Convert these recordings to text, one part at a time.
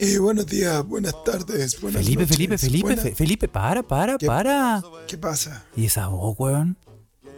Eh, buenos días, buenas tardes, buenas Felipe, noches, Felipe, Felipe, Fe- Felipe, para, para, ¿Qué? para. ¿Qué pasa? ¿Y esa voz, weón?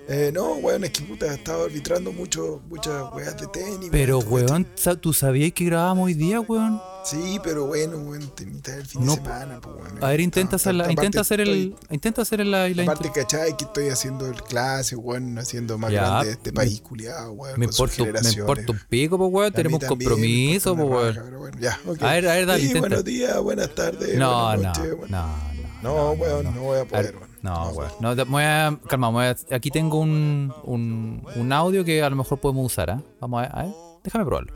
Eh, no, weón, es que puta, estaba arbitrando mucho, muchas weas de tenis. Pero, weón, ¿tú sabías que grabábamos hoy día, weón? Sí, pero bueno, weón, te mitad del fin No, de semana, pues, weón. A ver, intenta hacer la, intenta hacer el, intenta hacer la, la Aparte, ¿cachai? Que estoy haciendo el clase, weón, haciendo más Ya, grande este país, culiado, weón. me importa, un pico, pues, weón, tenemos un compromiso, pues, weón. bueno, ya, ok. A ver, a ver, dale, Sí, intenta. buenos días, buenas tardes. No, buenas no, noches, no, weón. no. No, weón, no voy a poder, weón. No, weón. No, voy a, calma, voy a- aquí tengo un, un, un audio que a lo mejor podemos usar, ¿ah? Vamos a ver, a ver, déjame probarlo.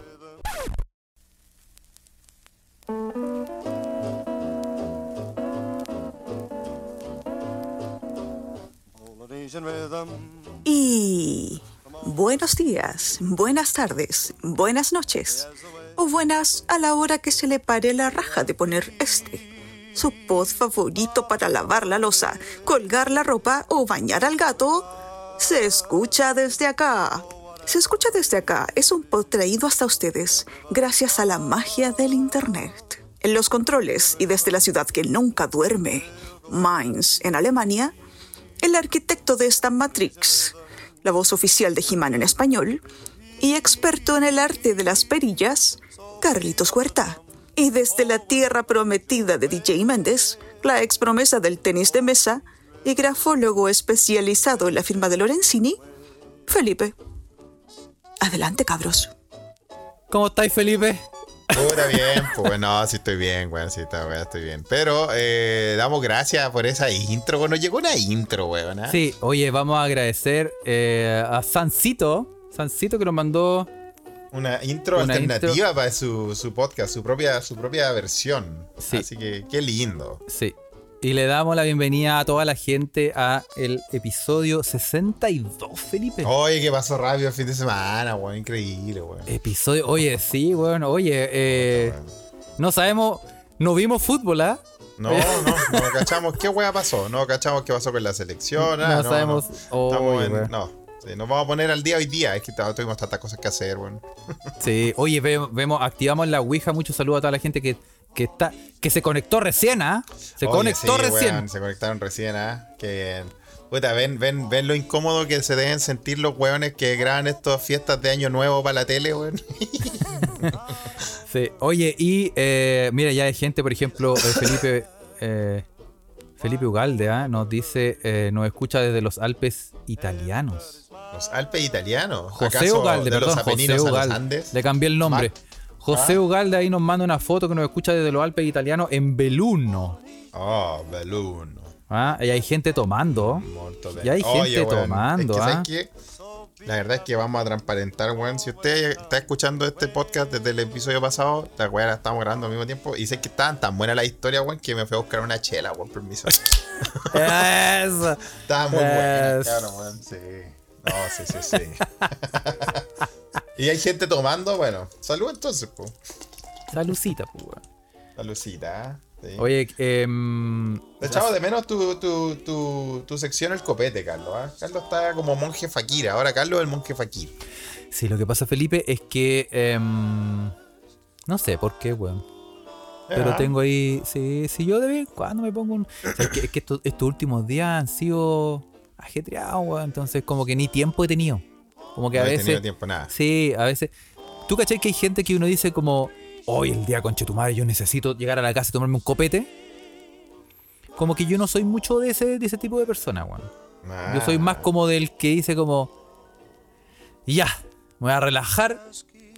Y buenos días, buenas tardes, buenas noches o buenas a la hora que se le pare la raja de poner este, su pod favorito para lavar la losa, colgar la ropa o bañar al gato, se escucha desde acá. Se escucha desde acá es un pod traído hasta ustedes gracias a la magia del Internet. En los controles y desde la ciudad que nunca duerme, Mainz, en Alemania, el arquitecto de esta Matrix, la voz oficial de He-Man en español, y experto en el arte de las perillas, Carlitos Huerta. Y desde la tierra prometida de DJ Méndez, la ex promesa del tenis de mesa y grafólogo especializado en la firma de Lorenzini, Felipe. Adelante, cabros. ¿Cómo estáis, Felipe? Puta bien, pues bueno, sí estoy bien, weón, sí está, weón, estoy bien. Pero eh, damos gracias por esa intro, bueno, llegó una intro, weón. ¿ah? Sí, oye, vamos a agradecer eh, a Sancito, Sancito que nos mandó Una intro Una alternativa para su, su podcast, su propia, su propia versión. Sí. Así que qué lindo. Sí. Y le damos la bienvenida a toda la gente a el episodio 62, Felipe. Oye, que pasó rápido el fin de semana, weón, increíble, weón. Episodio, oye, sí, bueno, oye, eh, no sabemos, no vimos fútbol, ¿ah? No, no, no cachamos qué weá pasó. No cachamos qué pasó con la selección. ah, No sabemos. no. Estamos en- weón. no, sí, nos vamos a poner al día hoy día. Es que tuvimos tantas cosas que hacer, weón. Sí, oye, ve- vemos, activamos la Ouija, muchos saludos a toda la gente que, que está, que se conectó recién, ¿ah? Se Oye, conectó sí, recién. weón, se conectaron recién, ¿ah? Que. Puta, ven, ven, ven lo incómodo que se deben sentir los weones que graban estas fiestas de Año Nuevo para la tele, weón. Sí, oye, y eh, mira, ya hay gente, por ejemplo, eh, Felipe eh, Felipe Ugalde ¿ah? nos dice, eh, nos escucha desde los Alpes italianos. Los Alpes italianos. José ¿Acaso Ugalde, de los perdón, José Ugalde. Andes? Le cambié el nombre. José Ah. Ugalde ahí nos manda una foto que nos escucha desde los Alpes italianos en Belluno. Oh, Belluno. ¿ah? Y hay gente tomando. Y hay Oye, gente tomando, es que, ¿ah? ¿sabes qué? La verdad es que vamos a transparentar, weón. Si usted está escuchando este podcast desde el episodio pasado, la weá la estamos grabando al mismo tiempo. Y sé que estaban tan buena la historia, weón, que me fui a buscar una chela, weón, permiso. Eso. Estaba muy buena, cabrón, weón. Sí. No, sí, sí, sí. y hay gente tomando, bueno. Salud entonces, pues. Salucita, pues, ¿eh? Sí. Oye, em, Te echamos de menos tu, tu, tu, tu sección El Copete, Carlos. ¿ah? Carlos está como monje fakir. Ahora Carlos es el monje fakir. sí, lo que pasa, Felipe, es que. em, no sé por qué, weón. Pero tengo ahí. Sí, sí, yo de vez en cuando me pongo un. Es que, es que estos, estos últimos días han sido ajetreados, weón. Entonces, como que ni tiempo he tenido. Como que No a he veces. tenido tiempo, nada. Sí, a veces. ¿Tú cachai que hay gente que uno dice como. Hoy el día conche tu madre, yo necesito llegar a la casa y tomarme un copete? Como que yo no soy mucho de ese, de ese tipo de persona, weón. Yo soy más Ah. como del que dice como. Ya, me voy a relajar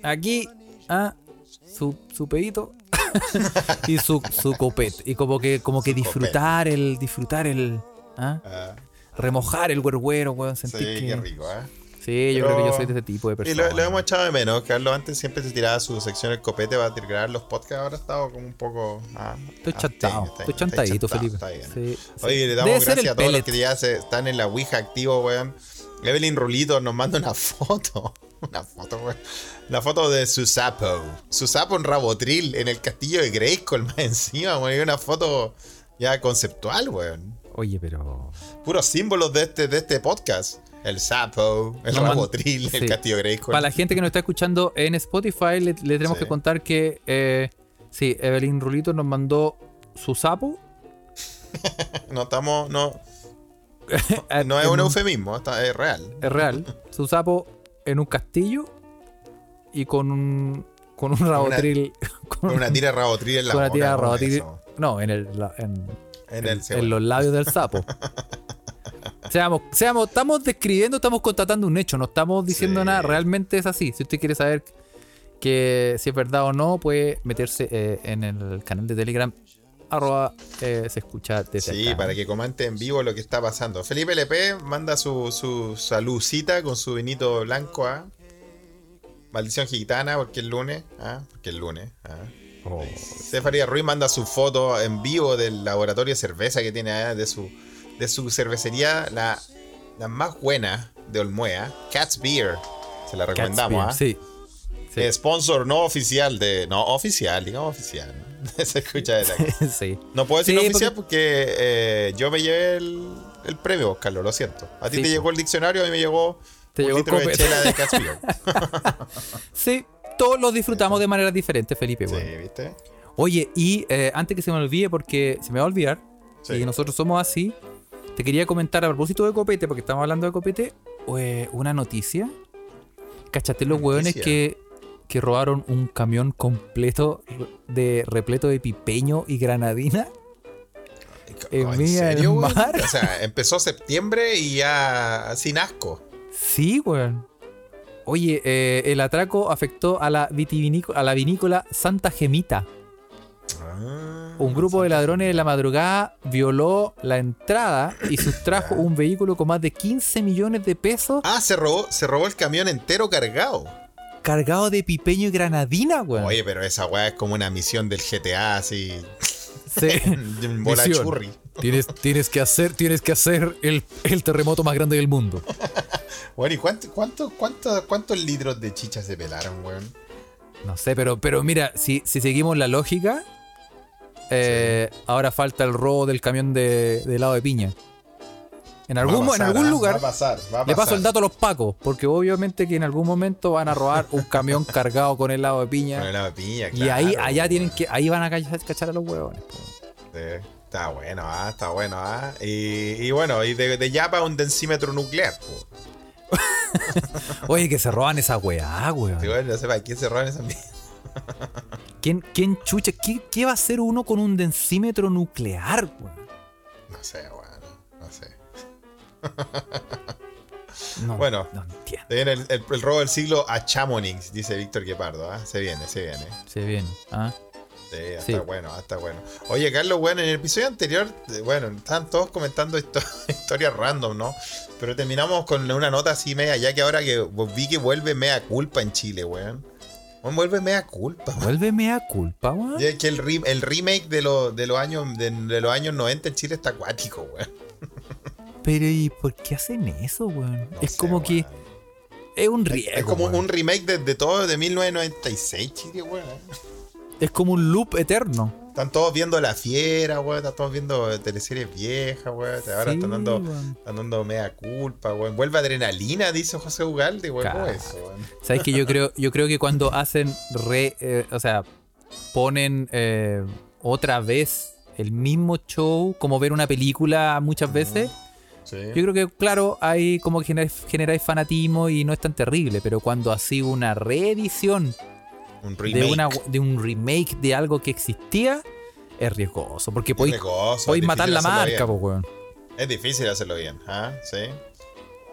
aquí. Ah, su, su pedito. y su, su copete. Y como que, como que disfrutar el. Disfrutar el. ah, Ah, Remojar el huerguero, weón. sí, que. qué rico, ¿eh? Sí, yo Pero- creo que yo soy de ese tipo de Y persona. lo, lo hemos echado de menos. Carlos antes siempre se tiraba su sección El Copete para grabar los podcasts. Ahora ha estado como un poco. Ah, Estoy abstemio, chantado, estoy chantadito, Felipe. Está bien. Sí, sí. Oye, le damos gracias a todos los que ya se, están en la Ouija activo, weón. Evelyn Rulito nos manda una foto. Una foto, weón. La foto de su sapo. Su sapo en Rabotril, en el castillo de Grayskull, más encima, weón. Y una foto ya conceptual, weón. Oye, pero. Puros símbolos de este, de este podcast. el sapo, el man- rabotril, el castillo Grayskull. Para la gente que nos está escuchando en Spotify, le, le tenemos Sí. que contar que eh, sí, Evelyn Rulito nos mandó su sapo. No estamos, no, no es un eufemismo, está- es real. Es real. Su sapo en un castillo y con un con un rabotril. Con, Con una tira de rabotril en la con una tira de ¿no? rabotril. No, en el la- en, En el los labios del sapo. Seamos, seamos, estamos describiendo, estamos constatando un hecho, no estamos diciendo Sí. nada, realmente es así. Si usted quiere saber que si es verdad o no, puede meterse eh, en el canal de Telegram, arroba eh, se escucha desde Sí, acá. para que comente en vivo lo que está pasando. Felipe LP manda su, su saludcita con su vinito blanco, ¿ah? Maldición gitana, porque es lunes, ¿ah? Porque es lunes, ¿ah? Oh. Stephanie Ruiz manda su foto en vivo del laboratorio de cerveza que tiene de su, de su cervecería, la, la más buena de Olmuea, Cat's Beer. Se la recomendamos, ¿ah? Sí. Sí. Eh, Sponsor no oficial de. No, oficial, digamos oficial. Se escucha sí. No puedo decir oficial porque, eh, yo me llevé el, el premio, Carlos, lo siento. A ti te llegó el diccionario, a mí me llegó Te un llegó litro de chela de Cat's Beer. Sí, todos los disfrutamos de maneras diferentes, Felipe. sí, bueno. ¿viste? Oye, y eh, antes que se me olvide, porque se me va a olvidar, Sí. y nosotros somos así, te quería comentar a propósito de Copete, porque estamos hablando de Copete, eh, una noticia. ¿Cachate los hueones que, que robaron un camión completo de repleto de pipeño y granadina? En del serio? Mar. O sea, empezó septiembre y ya sin asco. Sí, weón. Oye, eh, el atraco afectó a la, vitivinícola, a la vinícola Santa Gemita. Ah, Un grupo de ladrones de la madrugada violó la entrada y sustrajo un vehículo con más de 15 millones de pesos Ah, se robó, se robó el camión entero cargado. cargado de pipeño y granadina, weón. Oye, pero esa weá es como una misión del GTA, así. Sí. Bola churri. Tienes, tienes que hacer, tienes que hacer el, el terremoto más grande del mundo. Bueno, ¿y cuánto, cuánto, cuánto- cuántos litros de chicha se pelaron, weón? No sé, pero, pero mira, si, si seguimos la lógica, eh, ahora falta el robo del camión de, de helado de piña. En algún, pasar, en algún ¿ah? lugar Va a pasar, va a le paso el dato a los pacos, porque obviamente que en algún momento van a robar un camión cargado con helado de Con piña. helado de piña, y ahí, claro, allá tienen que, ahí van a cachar, cachar a los huevones. Sí, Está bueno, ah, está bueno, ah. Y, y bueno, y de, de Yapa un densímetro nuclear, po. Oye, que se roban esa weá, weón. Sí, bueno, no sé para quién se roban esas. ¿Quién, quién chucha? ¿Qué, qué va a hacer uno con un densímetro nuclear, weón? No sé, bueno, no sé. No, Bueno. no entiendo. Se viene el, el- el robo del siglo a Chamonix, dice Víctor Guepardo, ah. Se viene, se viene. Se viene. ¿ah? Sí, está Sí. bueno, ah, está bueno. Oye, Carlos, bueno, en el episodio anterior, eh, bueno, estaban todos comentando histo- historias random, ¿no? Pero terminamos con una nota así media, ya que ahora que vi que vuelve mea culpa en Chile, weón. Vuelve mea culpa, weón. Vuélveme a culpa, weón. Y es que el, re- el remake de, los de, los años, de, de los años 90 en Chile está acuático, weón. Pero ¿y por qué hacen eso, weón? No es sé, como que es un riesgo. Es como weón. un remake de, de todo de 1996, Chile, weón. Es como un loop eterno. Están todos viendo La Fiera, weón. Están todos viendo teleseries viejas, weón. Ahora Sí, están dando, weón. están dando mea culpa, weón. Vuelve adrenalina, dice José Ugalde, weón. ¿Cómo es eso, weón? ¿Sabes que yo creo, yo creo que cuando hacen re, eh, o sea, ponen eh, otra vez el mismo show, como ver una película muchas veces, Sí. yo creo que, claro, hay como que gener- generáis fanatismo y no es tan terrible, pero cuando así una reedición Un de, una, de un remake de algo que existía, es riesgoso, porque podéis, matar la marca, po, weón. Es difícil hacerlo bien, ¿ah? Sí.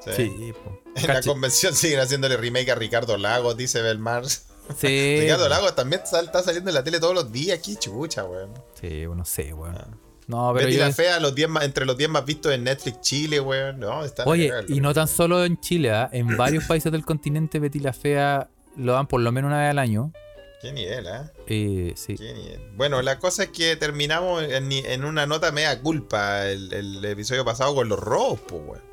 Sí. Sí. En la convención siguen haciéndole remake a Ricardo Lagos, dice Belmar. sí, Ricardo. Lagos también sal- está saliendo en la tele todos los días. Aquí chucha, weón. Sí, no sé, weón. No, pero Betty yo... la Fea, los 10 más- entre los 10 más vistos en Netflix Chile, weón. No, está Oye, y no tan solo en Chile, ¿ah? en varios países del continente Betty la Fea lo dan por lo menos una vez al año. Qué nivel, ¿eh? Eh, sí. Qué nivel. Bueno, la cosa es que terminamos en, en una nota media culpa el, el episodio pasado con los robos, pues, weón.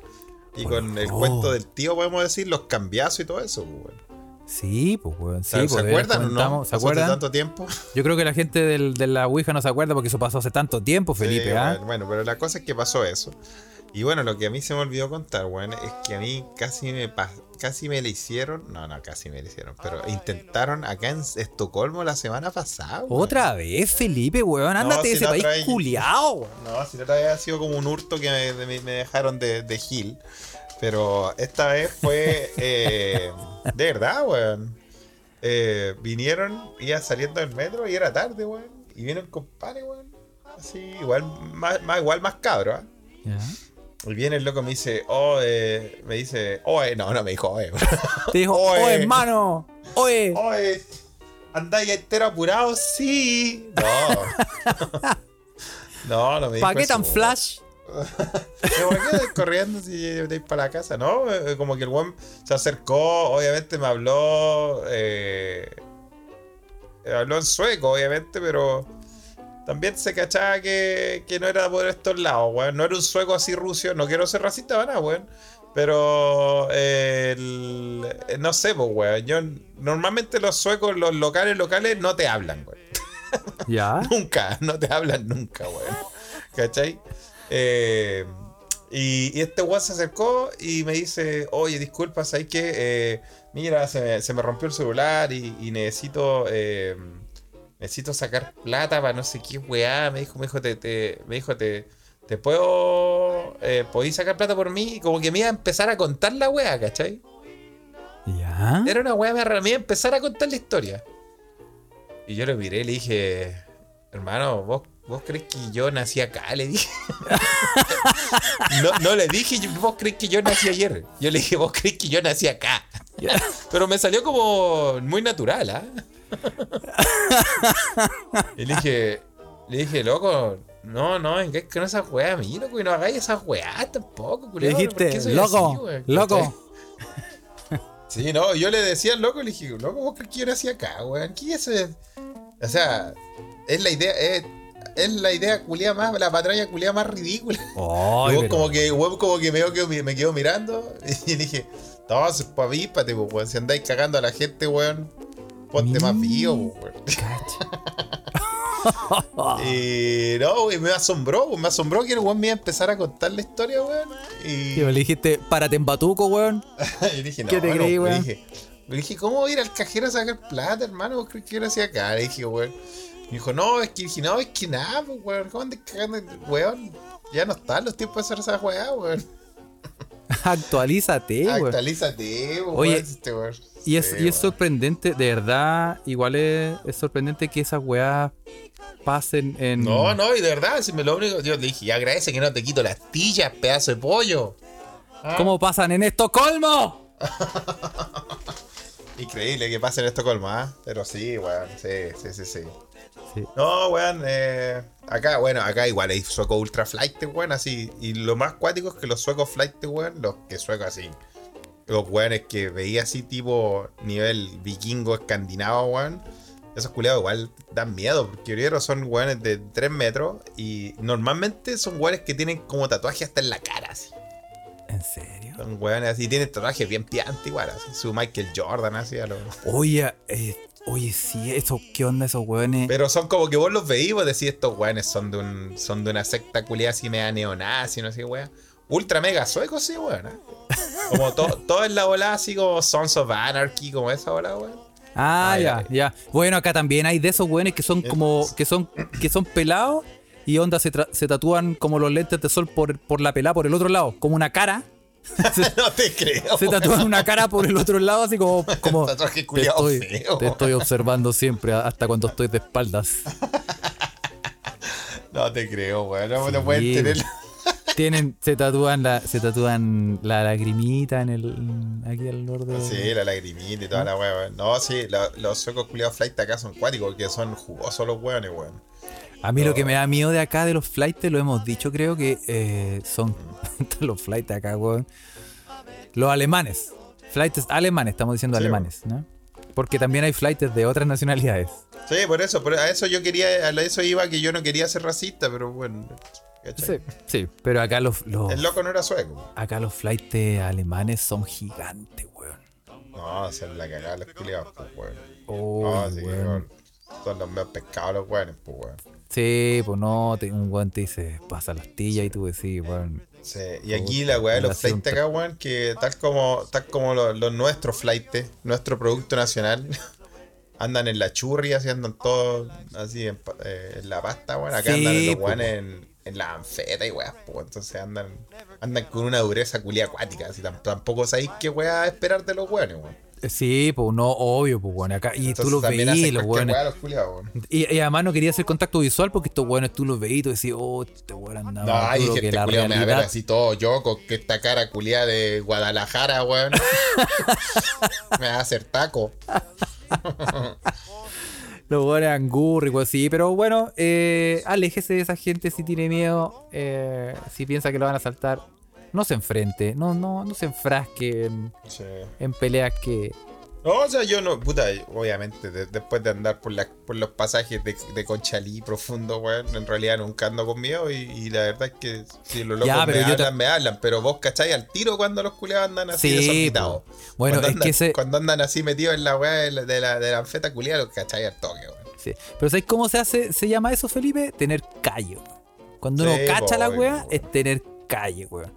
Y Con el cuento del tío, podemos decir, los cambiazos y todo eso, pues, weón. Sí, pues, weón. Sí, ¿Se acuerdan o no? ¿Se hace acuerdan? tanto tiempo? Yo creo que la gente del- de la Ouija no se acuerda porque eso pasó hace tanto tiempo, Felipe, Sí, ¿ah? bueno, bueno, pero la cosa es que pasó eso. Y bueno, lo que a mí se me olvidó contar, weón, es que a mí casi me pas- casi me le hicieron. No, no, casi me le hicieron. Pero intentaron acá en Estocolmo la semana pasada. weón. Otra vez, Felipe, weón. No, Ándate de si ese país culiao. No, si la otra vez ha sido como un hurto que me, me- me dejaron de, de Gil. Pero esta vez fue eh, de verdad, weón. Eh, vinieron, iba saliendo del metro y era tarde, weón. Y un compadre, weón. Así, igual más, más- igual más cabro, ¿ah? Ya. Y viene el loco me dice, oh, eh, me dice, oye, no, no me dijo, oye, Te dijo, Oe. hermano, oye. oye, andáis entero apurado, sí. No. No, no me dijo ¿Para qué tan flash? ¿Por qué corriendo si ir para la casa? No, Eh, como que el weón se acercó, obviamente me habló. Eh, habló en sueco, obviamente, pero también se cachaba que, que no era por estos lados, weón. No era un sueco así ruso. No quiero ser racista para nada, weón. Pero eh, el- eh, no sé, pues, weón. Yo normalmente los suecos, los locales locales, no te hablan, weón. Ya. Nunca, no te hablan nunca, weón. ¿Cachai? Eh, y, y este weón se acercó y me dice, oye, disculpa, ¿sabes qué? Eh, mira, se me, se me rompió el celular y, y necesito necesito sacar plata para no sé qué weá. Me dijo, me dijo, te, te- me dijo, te, te puedo, eh, ¿podéis sacar plata por mí? Y como que me iba a empezar a contar la weá, ¿cachai? Ya. Era una weá, me iba a empezar a contar la historia. Y yo lo miré y le dije, hermano, ¿vos, vos crees que yo nací acá? Le dije. no, no le dije, vos crees que yo nací ayer. Yo le dije, vos crees que yo nací acá. Pero me salió como muy natural, ¿ah? Y le dije, le dije, loco, no, no, vengáis con esas weas a mí, loco, y no hagáis esas weas tampoco, Le culiao, ¿por dijiste, qué loco, así, loco. Sí, no, yo le decía al loco, le dije, loco, ¿vos que yo nací acá, weón? ¿Qué es eso? O sea, es la idea, es, es la idea culia más, la patraña culia más ridícula. Y vos pero- como que, weón, como que me, quedo, me quedo mirando y le dije, no, pues avíspate, weón, si andáis cagando a la gente, weón, ponte más vivo, pues, weón. Y no, güey, me asombró, pues, me asombró que el weón me iba a empezar a contar la historia, weón. Y, Sí, le dijiste, párate en batuco, weón. y dije, no, ¿Qué te bueno, creí, weón? dije, dije, ¿cómo voy a ir al cajero a sacar plata, hermano? ¿Vos crees que yo nací acá? Le dije, weón. Me dijo, no, es que dije, no, es que nada, pues, weón. ¿Cómo andas cagando, weón? Ya no están los tiempos de hacer esa weá, weón. Actualízate, weón. Actualízate, weón. Oye, este. Y es, Sí, y es weón. sorprendente, de verdad, igual es, es sorprendente que esas weas pasen en. No, no, y de verdad, si me lo único, yo le dije, y agradece que no te quito las tillas, pedazo de pollo. Ah. ¿Cómo pasan en Estocolmo? Increíble que pase en Estocolmo, ¿ah? Pero sí, weón, sí, sí, sí, sí. Sí. No, weón, eh, acá, bueno, acá igual hay suecos ultra flight, weón, así. Y lo más cuático es que los suecos flight, weón, los que suecos así. Los weones que veía así tipo nivel vikingo escandinavo, weón. Esos culiados igual dan miedo, porque primero son weones de 3 metros y normalmente son weones que tienen como tatuaje hasta en la cara, así. ¿En serio? Son weones así, tienen tatuajes bien piantes igual, así. Su Michael Jordan, así a lo... Oye, eh, oye, sí, eso, ¿qué onda esos weones? Pero son como que vos los veís vos decís, estos weones son de un son de una secta culiada así media neonazi, no sé, weón. Ultra mega suecos, sí, weón. ¿eh? Como to- todo en la volada así como Sons of Anarchy, como esa volada, weón. Ah, ya, ya. ya. Bueno, acá también hay de esos weones que son como. que son, que son pelados y onda se, tra- se tatúan como los lentes de sol por, por la pelada, por el otro lado, como una cara. no te creo. Se tatúan una cara por el otro lado, así como. como te, estoy, feo. te estoy observando siempre, hasta cuando estoy de espaldas. No te creo, weón. No, no Sí, pueden tener. Tienen, se tatúan la, se tatúan la lagrimita en el. aquí al borde. Sí, la lagrimita y toda la weón. No, sí, la- los suecos culiados flight acá son cuáticos, porque son jugosos los weones, weón. A mí lo que me da miedo de acá, de los flights, lo hemos dicho, creo que eh, son los flights acá, weón. Los alemanes. Flights alemanes, estamos diciendo Sí, alemanes, ¿no? Porque también hay flights de otras nacionalidades. Sí, por eso, por a eso yo quería, a eso iba que yo no quería ser racista, pero bueno. ¿cachai? Sí, sí, pero acá los, los- El loco no era sueco. acá los flights alemanes son gigantes, weón. No, se la cagada los culiados, pues, weón. Oh, No, sí, weón. Son los menos pescados los weones, pues weón. Sí, pues no, te- un weón te dice, pasa la astilla y tú decís, weón. Sí, y aquí la weá de los flights acá, weón, que tal como, tal como los, los nuestros flights, nuestro producto nacional, andan en la churri, así andan todos así en, eh, la pasta, weón. Acá Sí, andan los po, weones en, en la anfeta y weá, pues entonces andan, andan con una dureza culia acuática, así tam- tampoco sabéis qué weá esperar de los weones, weón. Sí, pues no, obvio, pues weón. Acá, y tú los hacen los weones. Y, y además no quería hacer contacto visual porque estos weones tú los veís y tú decís, oh, este weón anda No, hay duro que gente la culiada me va a ver realidad. así todo yo con esta cara culiada de Guadalajara, weón. me va a hacer taco. Los weones angurri, pues sí, pero bueno, eh, aléjese de esa gente si tiene miedo, eh, si piensa que lo van a saltar, no se enfrente, no, no, no se enfrasque en, Sí. en peleas que... No, o sea, yo no, puta, obviamente, de- después de andar por, la- por los pasajes de, de Conchalí profundo, weón, en realidad nunca ando con miedo y, y la verdad es que si los locos Ya, me hablan, me hablan, pero vos cacháis al tiro cuando los culiados andan así Sí, desorbitados. Bueno, cuando es andan, que ese- Cuando andan así metidos en la weá de la, de la, de la anfeta culiada, los cacháis al toque, weón. sí. Pero ¿sabes cómo se hace, se llama eso, Felipe? Tener callo. Cuando uno cacha po, la weá, es tener calle, weón.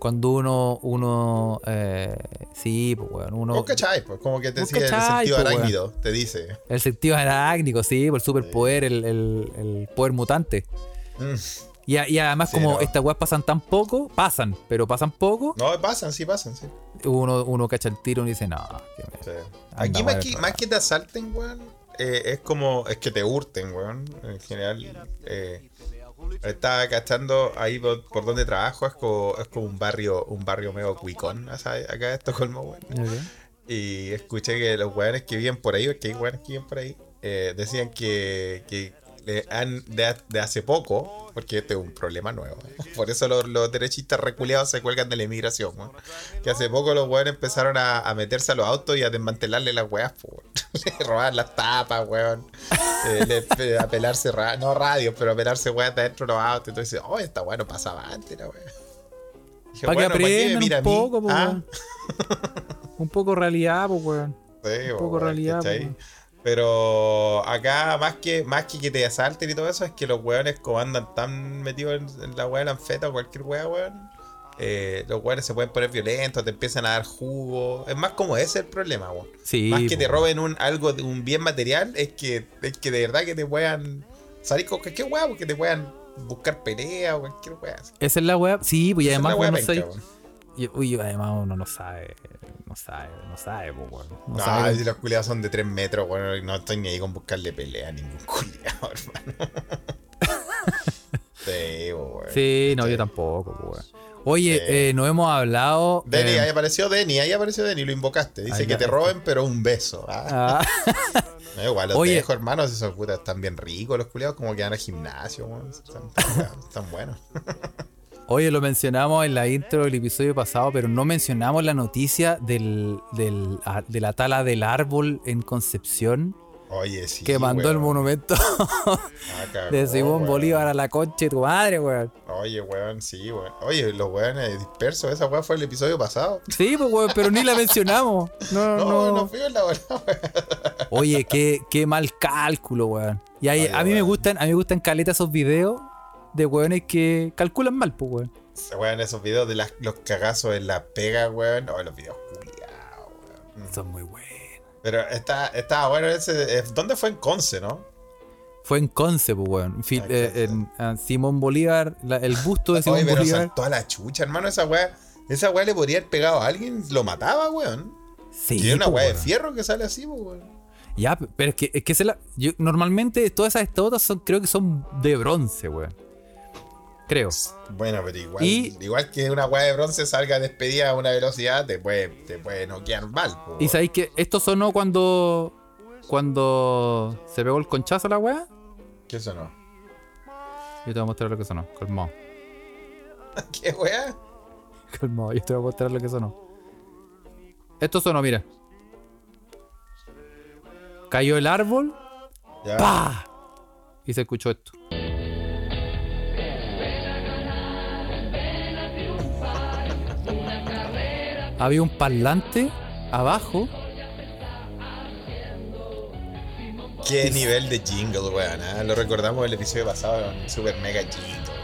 Cuando uno, uno, eh, sí, pues weón, uno... Vos cacháis, pues, como que te dice el cachai, sentido weón. arácnido, te dice. El sentido arácnico, sí, por el superpoder, el, el, el poder mutante. Mm. Y, a- y además, Sí, como no. estas weas pasan tan poco, pasan, pero pasan poco, No, pasan, sí pasan, sí. uno, uno cacha el tiro y dice, no, que me- Sí. Aquí más que, más que te asalten, weón, eh, es como, es que te hurten, weón. En general, eh, estaba cachando ahí por, por donde trabajo, es como, es como un barrio, un barrio medio cuicón, ¿sabes? Acá de Estocolmo, weón. Y escuché que los weones que viven por ahí, porque hay weones que viven por ahí, eh, decían que, que le han, de, de hace poco, porque este es un problema nuevo, por eso los, los derechistas reculeados se cuelgan de la inmigración, que hace poco los weones empezaron a, a meterse a los autos y a desmantelarle las weas, po, le robaban las tapas, weón, eh, le- a pelarse, ra- no radios, pero a pelarse weas de dentro de los autos, dices, oh, esta wea no pasaba antes, la wea. Dije, Para que bueno, ¿pa' qué me aprendan un poco, pues, Ah. Un poco realidad, pues, weón. Sí, Un poco weón, realidad. Pero acá, más que, más que que te asalten y todo eso, es que los weones, como andan tan metidos en, en la weá de la anfeta o cualquier weá, weón, eh, los weones se pueden poner violentos, te empiezan a dar jugo. Es más como ese es el problema, weón. Sí. más que te roben un, algo, de un bien material, es que, es que de verdad que te puedan salir con cualquier weá, porque te puedan buscar pelea o cualquier weá. Esa es la weá. Sí, pues y Esa es además la weá penca, weón. Uy, además uno no sabe. No sabe, no sabe, pues, weón. No No, sabe. si los culiados son de 3 metros, bueno, no estoy ni ahí con buscarle pelea a ningún culiado, hermano. sí, weón. Sí, no, yo tampoco, pues. Oye, Sí. eh, no hemos hablado. Denny, eh, ahí apareció Denny, ahí apareció Denny, lo invocaste. Dice Ahí que te roben, pero un beso. Ah, ah, no, igual los Oye. dejo, hermanos, esos putas están bien ricos, los culiados, como que van al gimnasio, están- están buenos. Oye, lo mencionamos en la intro del episodio pasado, pero no mencionamos la noticia del, del- a- de la tala del árbol en Concepción Oye, sí. que mandó el monumento Ah, cagó, de Simón weón. Bolívar a la concha de tu madre, weón. Oye, weón, sí, weón. Oye, los weones dispersos, esa weón fue el episodio pasado. Sí, pues, weón, pero ni la mencionamos. No, No, no. no, fui en la weón. Oye, qué, qué mal cálculo, weón. Y ahí, Oye, a mí me gustan, a mí me gustan caleta esos videos de weones que calculan mal, pues, weón. Weón, esos videos de las- los cagazos en la pega, weón. Oh, los videos culiados, weón. Son muy buenos. Pero está, estaba bueno ese. eh, ¿Dónde fue en Conce, no? Fue en Conce, pues, weón. Fi- Ah, eh, en, a Simón Bolívar, la- el busto de Simón Oye, pero Bolívar. saltó a la chucha, hermano. Esa weá. Esa weá le podría haber pegado a alguien, lo mataba, weón. Sí, Tiene una pues, weá de fierro que sale así, pues, weón. Ya, pe- pero es que, es que se la, yo, normalmente todas esas estatuas son, creo que son de bronce, weón. Creo. Bueno, pero igual, Y- igual que una weá de bronce salga despedida a una velocidad, te puede, te puede noquear mal, pues, Y sabéis que esto sonó cuando. Cuando se pegó el conchazo a la weá. ¿Qué eso no? Yo te voy a mostrar lo que sonó. Calmado. ¿Qué weá? Calmado, yo te voy a mostrar lo que sonó. Esto sonó, mira. Cayó el árbol. Ya. ¡Pah! Y se escuchó esto. Había un parlante abajo Qué nivel de jingle, weón. ¿ah? Lo recordamos el episodio pasado con Super Mega Jingle.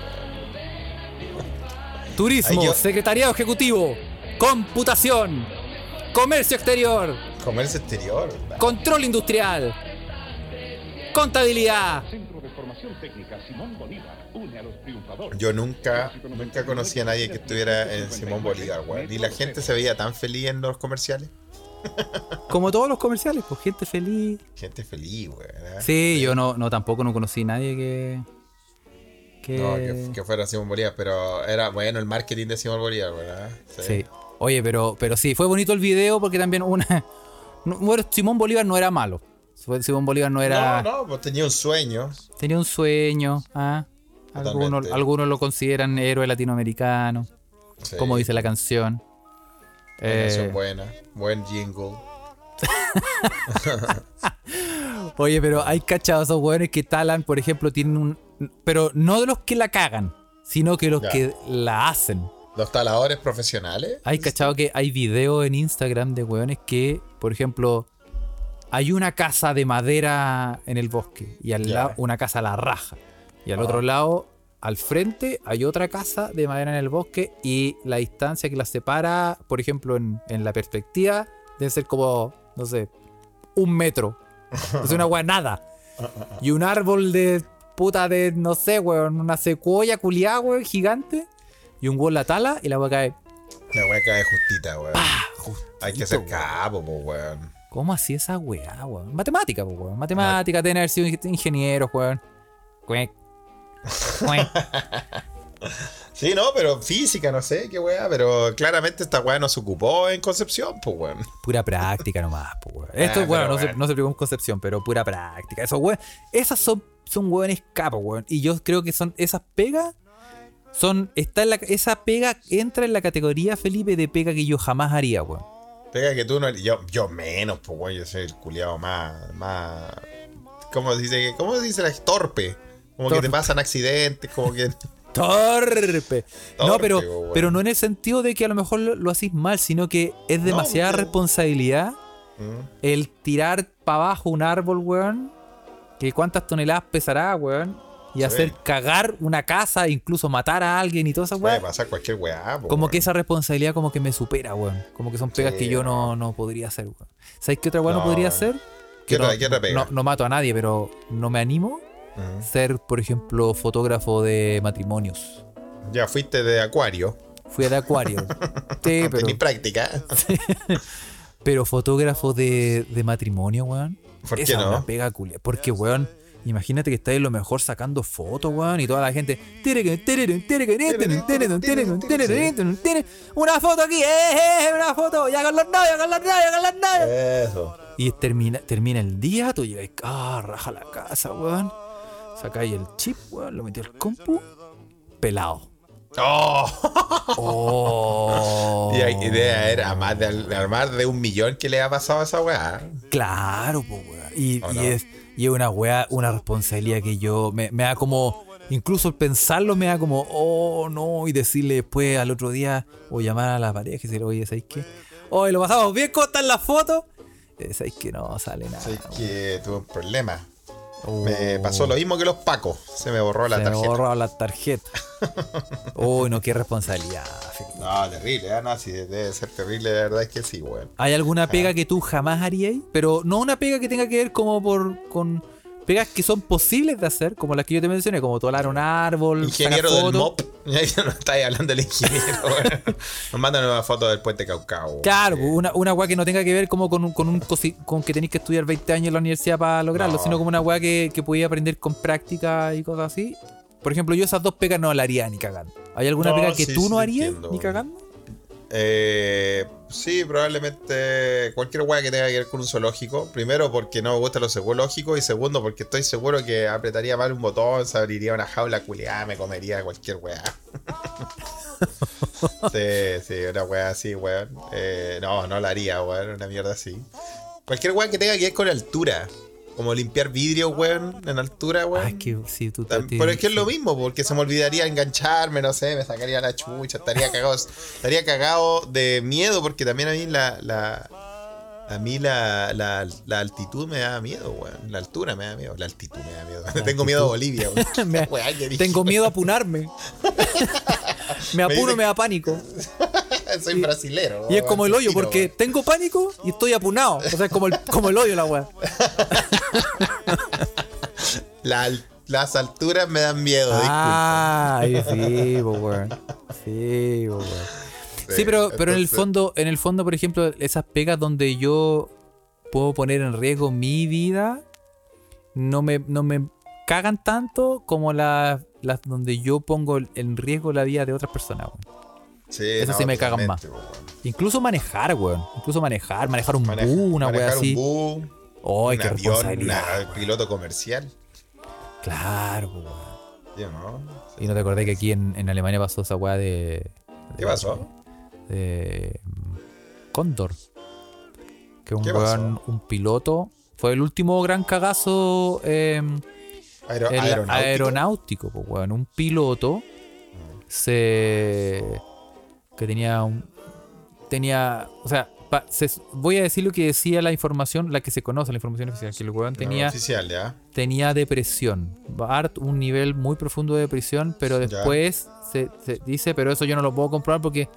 Turismo, Ay, yo- secretariado ejecutivo, computación, comercio exterior, Comercio exterior. control industrial, contabilidad. Técnica Simón Bolívar une a los triunfadores. Yo nunca, nunca conocí a nadie que estuviera en Simón Bolívar, weón. Y la gente se veía tan feliz en los comerciales. Como todos los comerciales, pues gente feliz. Gente feliz, weón. ¿ah? Sí, yo no, no tampoco no conocí a nadie que. que... No, que, que fuera Simón Bolívar, pero era bueno el marketing de Simón Bolívar, ¿verdad? Sí. Oye, pero, pero sí, fue bonito el video porque también una. Simón Bolívar no era malo. Simón Bolívar no era. No, no, pues tenía un sueño. Tenía un sueño. ¿ah? Algunos, algunos lo consideran héroe latinoamericano, Sí. como dice la canción. Una Eh, canción buena, buen jingle. Oye, pero hay cachados esos hueones que talan, por ejemplo, tienen un. Pero no de los que la cagan, sino que los Ya. que la hacen. Los taladores profesionales. Hay cachado que hay videos en Instagram de hueones que, por ejemplo, hay una casa de madera en el bosque y al lado una casa a la raja. Y al Ah. otro lado, al frente, hay otra casa de madera en el bosque y la distancia que las separa, por ejemplo, en, en la perspectiva, debe ser como, no sé, un metro. Es una hueá nada. Y un árbol de puta de, no sé, weón, una secuoya culiada, weón, gigante. Y un hueón la tala y la hueá cae. La weá cae justita, weón. Hay que ser weón. capo, po, weón. ¿Cómo así esa weá, weón? Matemática, pues, weón. Matemática, tener haber sido ing- ingeniero, weón. Cuec. Cuec. Sí, no, pero física, no sé qué weá, pero claramente esta weá no se ocupó en Concepción, pues weón. Pura práctica nomás, pues, weón. Esto, Ah, bueno, no se, no se en Concepción, pero pura práctica. Esos weón, esas son, son weones capos, weón. Y yo creo que son esas pegas. Son, está en la, esa pega entra en la categoría, Felipe, de pega que yo jamás haría, weón. Pega que tú no. Yo, yo menos, pues weón, yo soy el culiado más. más. ¿Cómo se dice? ¿Cómo se dice? la- Torpe. Como que te pasan accidentes, como que. Torpe. no, pero, weón. pero no en el sentido de que a lo mejor lo, lo hacís mal, sino que es demasiada porque- responsabilidad Mm. el tirar para abajo un árbol, weón. Que cuántas toneladas pesará, weón. Y Sí. hacer cagar una casa, incluso matar a alguien y toda esa weón. pasar cualquier weá, po, Como weón. que esa responsabilidad como que me supera, weón. Como que son pegas Sí, que yo no, no podría hacer, weón. ¿Sabes qué otra weón no, No. podría hacer? ¿Qué Que no, otra pega? no- no mato a nadie, pero no me animo. Mm. Ser, por ejemplo, fotógrafo de matrimonios. Ya fuiste de acuario. Fui de acuario. sí, pero, tenés práctica. pero fotógrafo de, de matrimonio, weón. ¿Por qué Esa es no? una pega culia. Porque, weón, imagínate que estáis lo mejor sacando fotos, weón, y toda la gente. Una foto aquí, eh, eh, una foto, ya con los novios, con los novios, con los novios. Eso. Y termina, termina el día, tú llegas, ah, raja la casa, weón. Sacáis el chip, weón, lo metí al compu, pelado. ¡Oh! Oh. Y hay idea era más de, a más de un millón que le ha pasado a esa weá. Claro, pues, weón. Y, ¿O y es, y es una weá, una responsabilidad que yo me, me da como. Incluso pensarlo me da como, oh no, y decirle después al otro día, o llamar a la pareja y decirle, oye, ¿sabéis qué? Oye, lo pasamos bien, ¿cómo están las fotos? Eh, ¿Sabéis que no sale nada? Así que tuve un problema. Oh. Me pasó lo mismo que los pacos. Se me borró la Se me tarjeta. borró la tarjeta. Uy, no, qué responsabilidad. Felipe. No, terrible, ¿eh? no, sí, debe ser terrible, la verdad es que sí, weón. ¿Hay alguna pega que tú jamás harías? Pero no una pega que tenga que ver como por con pegas que son posibles de hacer, como las que yo te mencioné, como tolar un árbol, Ingeniero del. MOP. Ya no estáis hablando del ingeniero. Nos mandan una foto del puente Caucao. Claro, pues, una, una weá que no tenga que ver como con un, con un con que tenéis que estudiar 20 años en la universidad para lograrlo, No. sino como una weá que, que podía aprender con práctica y cosas así. Por ejemplo, yo esas dos pegas no las haría ni cagando. ¿Hay alguna No, pega que sí, tú no harías entiendo. ni cagando? Eh, sí, probablemente cualquier weá que tenga que ver con un zoológico. Primero, porque no me gusta lo zoológico. Y segundo, porque estoy seguro que apretaría mal un botón, se abriría una jaula culiada, me comería cualquier weá. sí, sí, una weá así, weón. Eh, no, no la haría, weón, una mierda así. Cualquier weá que tenga que ver con altura. Como limpiar vidrio, weón, en altura, weón. Ah, es que sí, tú Tam- te- Pero es que es lo mismo, porque se me olvidaría engancharme, no sé, me sacaría la chucha, estaría cagado, estaría cagado de miedo, porque también a mí la, la, A mí la, la, la altitud me da miedo, weón. La altura me da miedo. La altitud me da miedo. Tengo miedo a Bolivia, weón. Me- tengo miedo a apunarme. me apuro, dice- me da pánico. Soy brasilero. Y es como el hoyo, porque tengo pánico y estoy apunado. O sea, es como el, como el hoyo la weá. La las alturas me dan miedo, Ah, ahí sí, weón. Sí, weón. Sí, pero, pero en el fondo, en el fondo, por ejemplo, esas pegas donde yo puedo poner en riesgo mi vida, no me, no me cagan tanto como las, las donde yo pongo en riesgo la vida de otras personas. Sí, Esas sí me cagan más. Incluso manejar, weón. Incluso manejar, manejar un Maneja- bus, una weá manejar así. un bus, ¡Ay, un qué avión, una- piloto comercial. Claro, weón. Yo no. Y no te acordás que aquí en, en Alemania pasó esa weá de. ¿Qué pasó? de mm, Cóndor. Que un ¿Qué weón, un piloto. Fue el último gran cagazo eh, Aero- el aeronáutico. aeronáutico, pues, weón. Un piloto se. Que tenía un. tenía. O sea, pa- se- voy a decir lo que decía la información, la que se conoce, la información oficial, que el weón tenía oficial, ya. tenía depresión. Bart, un nivel muy profundo de depresión, pero después se, se dice, pero eso yo no lo puedo comprobar porque,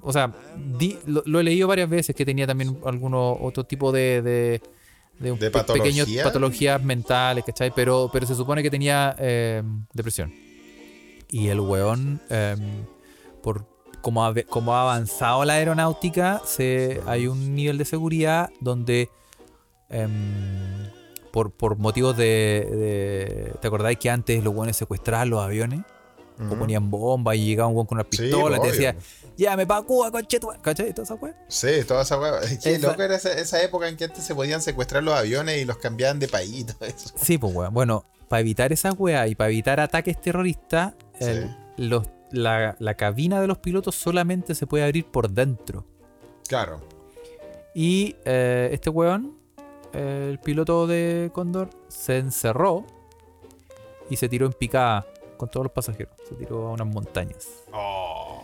o sea, di- lo, lo he leído varias veces que tenía también alguno otro tipo de, de, de, un patologías mentales, ¿cachai? Pero, pero se supone que tenía eh, depresión. Y el weón, eh, por como ha, como ha avanzado la aeronáutica, se, hay un nivel de seguridad donde em, por, por motivos de, de- ¿Te acordáis que antes los buenos secuestraban los aviones? O ponían bombas y llegaba un weón con una Sí, pistola y te decía, llévame pa' Cuba, conchetu. ¿Cachai? Toda esa weá. Sí, toda esa hueá. Qué Esa- loco era esa, esa época en que antes se podían secuestrar los aviones y los cambiaban de país y todo eso. Sí, pues weón. Bueno, para evitar esa weá y para evitar ataques terroristas, el- Sí. los- la, la cabina de los pilotos solamente se puede abrir por dentro. Claro. Y eh, este weón, eh, el piloto de Cóndor, se encerró y se tiró en picada con todos los pasajeros. Se tiró a unas montañas. Oh,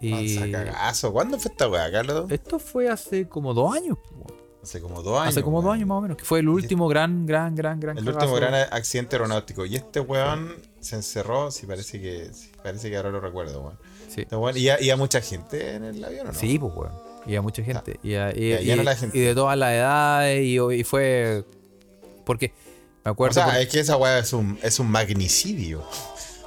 Y cagazo. ¿Cuándo fue esta weá, Carlos? esto fue hace como dos años. weón. Hace como dos años. hace como dos años más o menos. Que fue el último gran, gran, gran, gran El último gran accidente aeronáutico. Y este weón se encerró, sí parece que, sí, parece que ahora lo recuerdo, weón. Sí. Weón- ¿Y, a, y a mucha gente en el avión o no? Sí, pues, weón. Y a mucha gente. Y, a- y- Ya, ya y- no la gente. y de todas las edades. Y, fue. Porque me O acuerdo. sea, por- es que esa weá es un, es un magnicidio.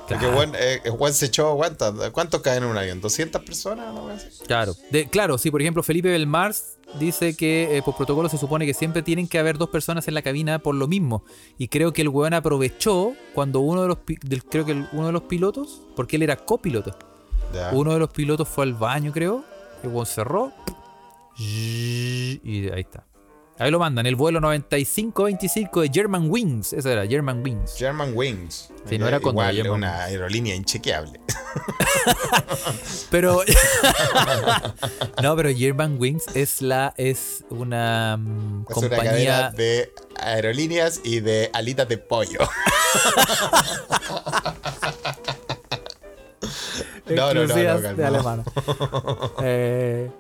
Porque Claro. weón, eh, el weón se echó, ¿cuántos, ¿cuántos caen en un avión? ¿200 personas? ¿No? Claro, de, claro, sí, por ejemplo, Felipe Belmars dice que eh, por protocolo se supone que siempre tienen que haber dos personas en la cabina por lo mismo. Y creo que el weón aprovechó cuando uno de los del- creo que el- uno de los pilotos, porque él era copiloto, Ya. uno de los pilotos fue al baño, creo, el weón cerró y ahí está. Ahí lo mandan, el vuelo 9525 de German Wings, eso era, German Wings. German Wings. Sí, no era Condor, Igual, una aerolínea inchequeable. Pero no, pero German Wings es la es una Es una cadena compañía de aerolíneas y de alitas de pollo. No, no, no, exclusivas no, de alemana. Eh,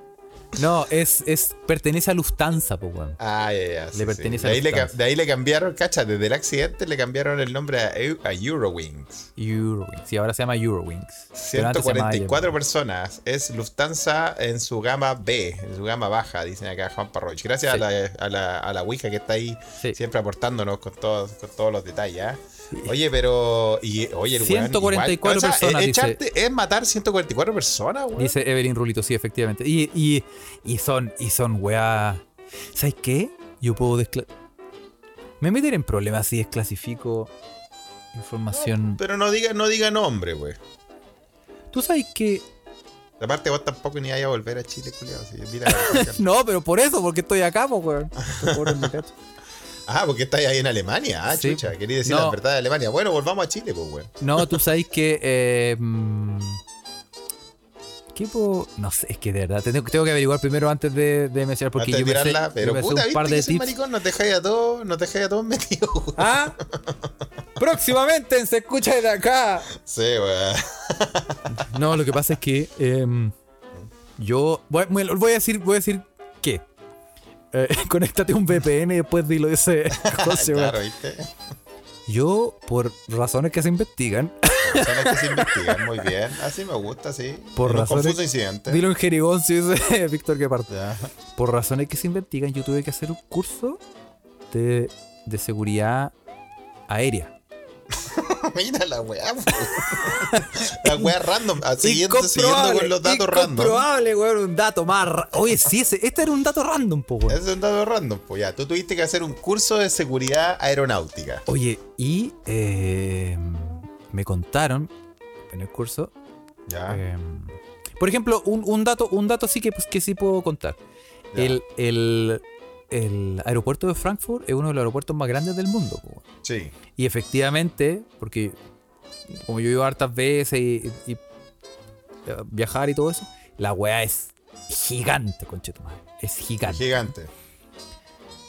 no, es, es pertenece a Lufthansa, pues weón. Ah, ya, ya. sí, Le sí. pertenece de a ahí, le, de ahí le cambiaron, cacha, desde el accidente le cambiaron el nombre a, Eu- a Eurowings. Eurowings. Y ahora se llama Eurowings. Pero antes se llamaba 144 German. personas. Es Lufthansa en su gama B, en su gama baja, dicen acá Juan Parroch. Gracias Sí. a, la, a, la, a la Ouija que está ahí Sí. siempre aportándonos con todos, con todos los detalles. ¿ah? Oye, pero. Y, oye, el weón 144 igual- o sea, personas, Es, dice. echarte- es matar 144 personas, weón. Dice Evelyn Rulito, sí, efectivamente. Y, y, y son, y son weá. ¿Sabes qué? Yo puedo Me meter en problemas si desclasifico información. Pero no diga, no diga nombre, wey. Tú sabes que. Aparte, vos tampoco ni vayas a volver a Chile, culiado. No, pero por eso, porque estoy acá, pues, weón. Ah, porque estáis ahí en Alemania. Ah, Sí. chucha, quería decir No. la verdad de Alemania. Bueno, volvamos a Chile, pues, weón. No, tú sabes que. Eh, mm, ¿Qué puedo.? No sé, es que de verdad. Tengo, tengo que averiguar primero antes de, de mencionar. Porque Antes yo de tirarla, pero puta, un par de tips. maricón, no te dejáis a todos, no te dejáis a todos metidos, weón. ¡Ah! Próximamente en Se Escucha desde acá. Sí, weón. No, lo que pasa es que em, yo voy, voy- a decir, voy a decir que eh, conéctate un VPN y después dilo ese José, weón. claro, ¿viste? Yo, por razones que se investigan, que se investigan muy bien. Así me gusta, sí. Por razones- confuso incidente. dilo en jerigón si dice Víctor Guepard. Ya. Por razones que se investigan, yo tuve que hacer un curso de, de seguridad aérea. Mira la weá, po. La weá random. Siguiendo, siguiendo con los datos random. Incomprobable, weón, un dato más. Oye, sí, ese, este era un dato random, po, weón. Ese es un dato random, pues ya. Tú tuviste que hacer un curso de seguridad aeronáutica. Oye, y eh, me contaron en el curso. Ya. eh, por ejemplo, un, un dato, un dato sí que, pues, que sí puedo contar. Ya. El, el, el aeropuerto de Frankfurt es uno de los aeropuertos más grandes del mundo. po. Sí. Y efectivamente, porque como yo he ido hartas veces y, y- y, eh, viajar y todo eso, la weá es gigante, conchetumadre. Es gigante. Gigante.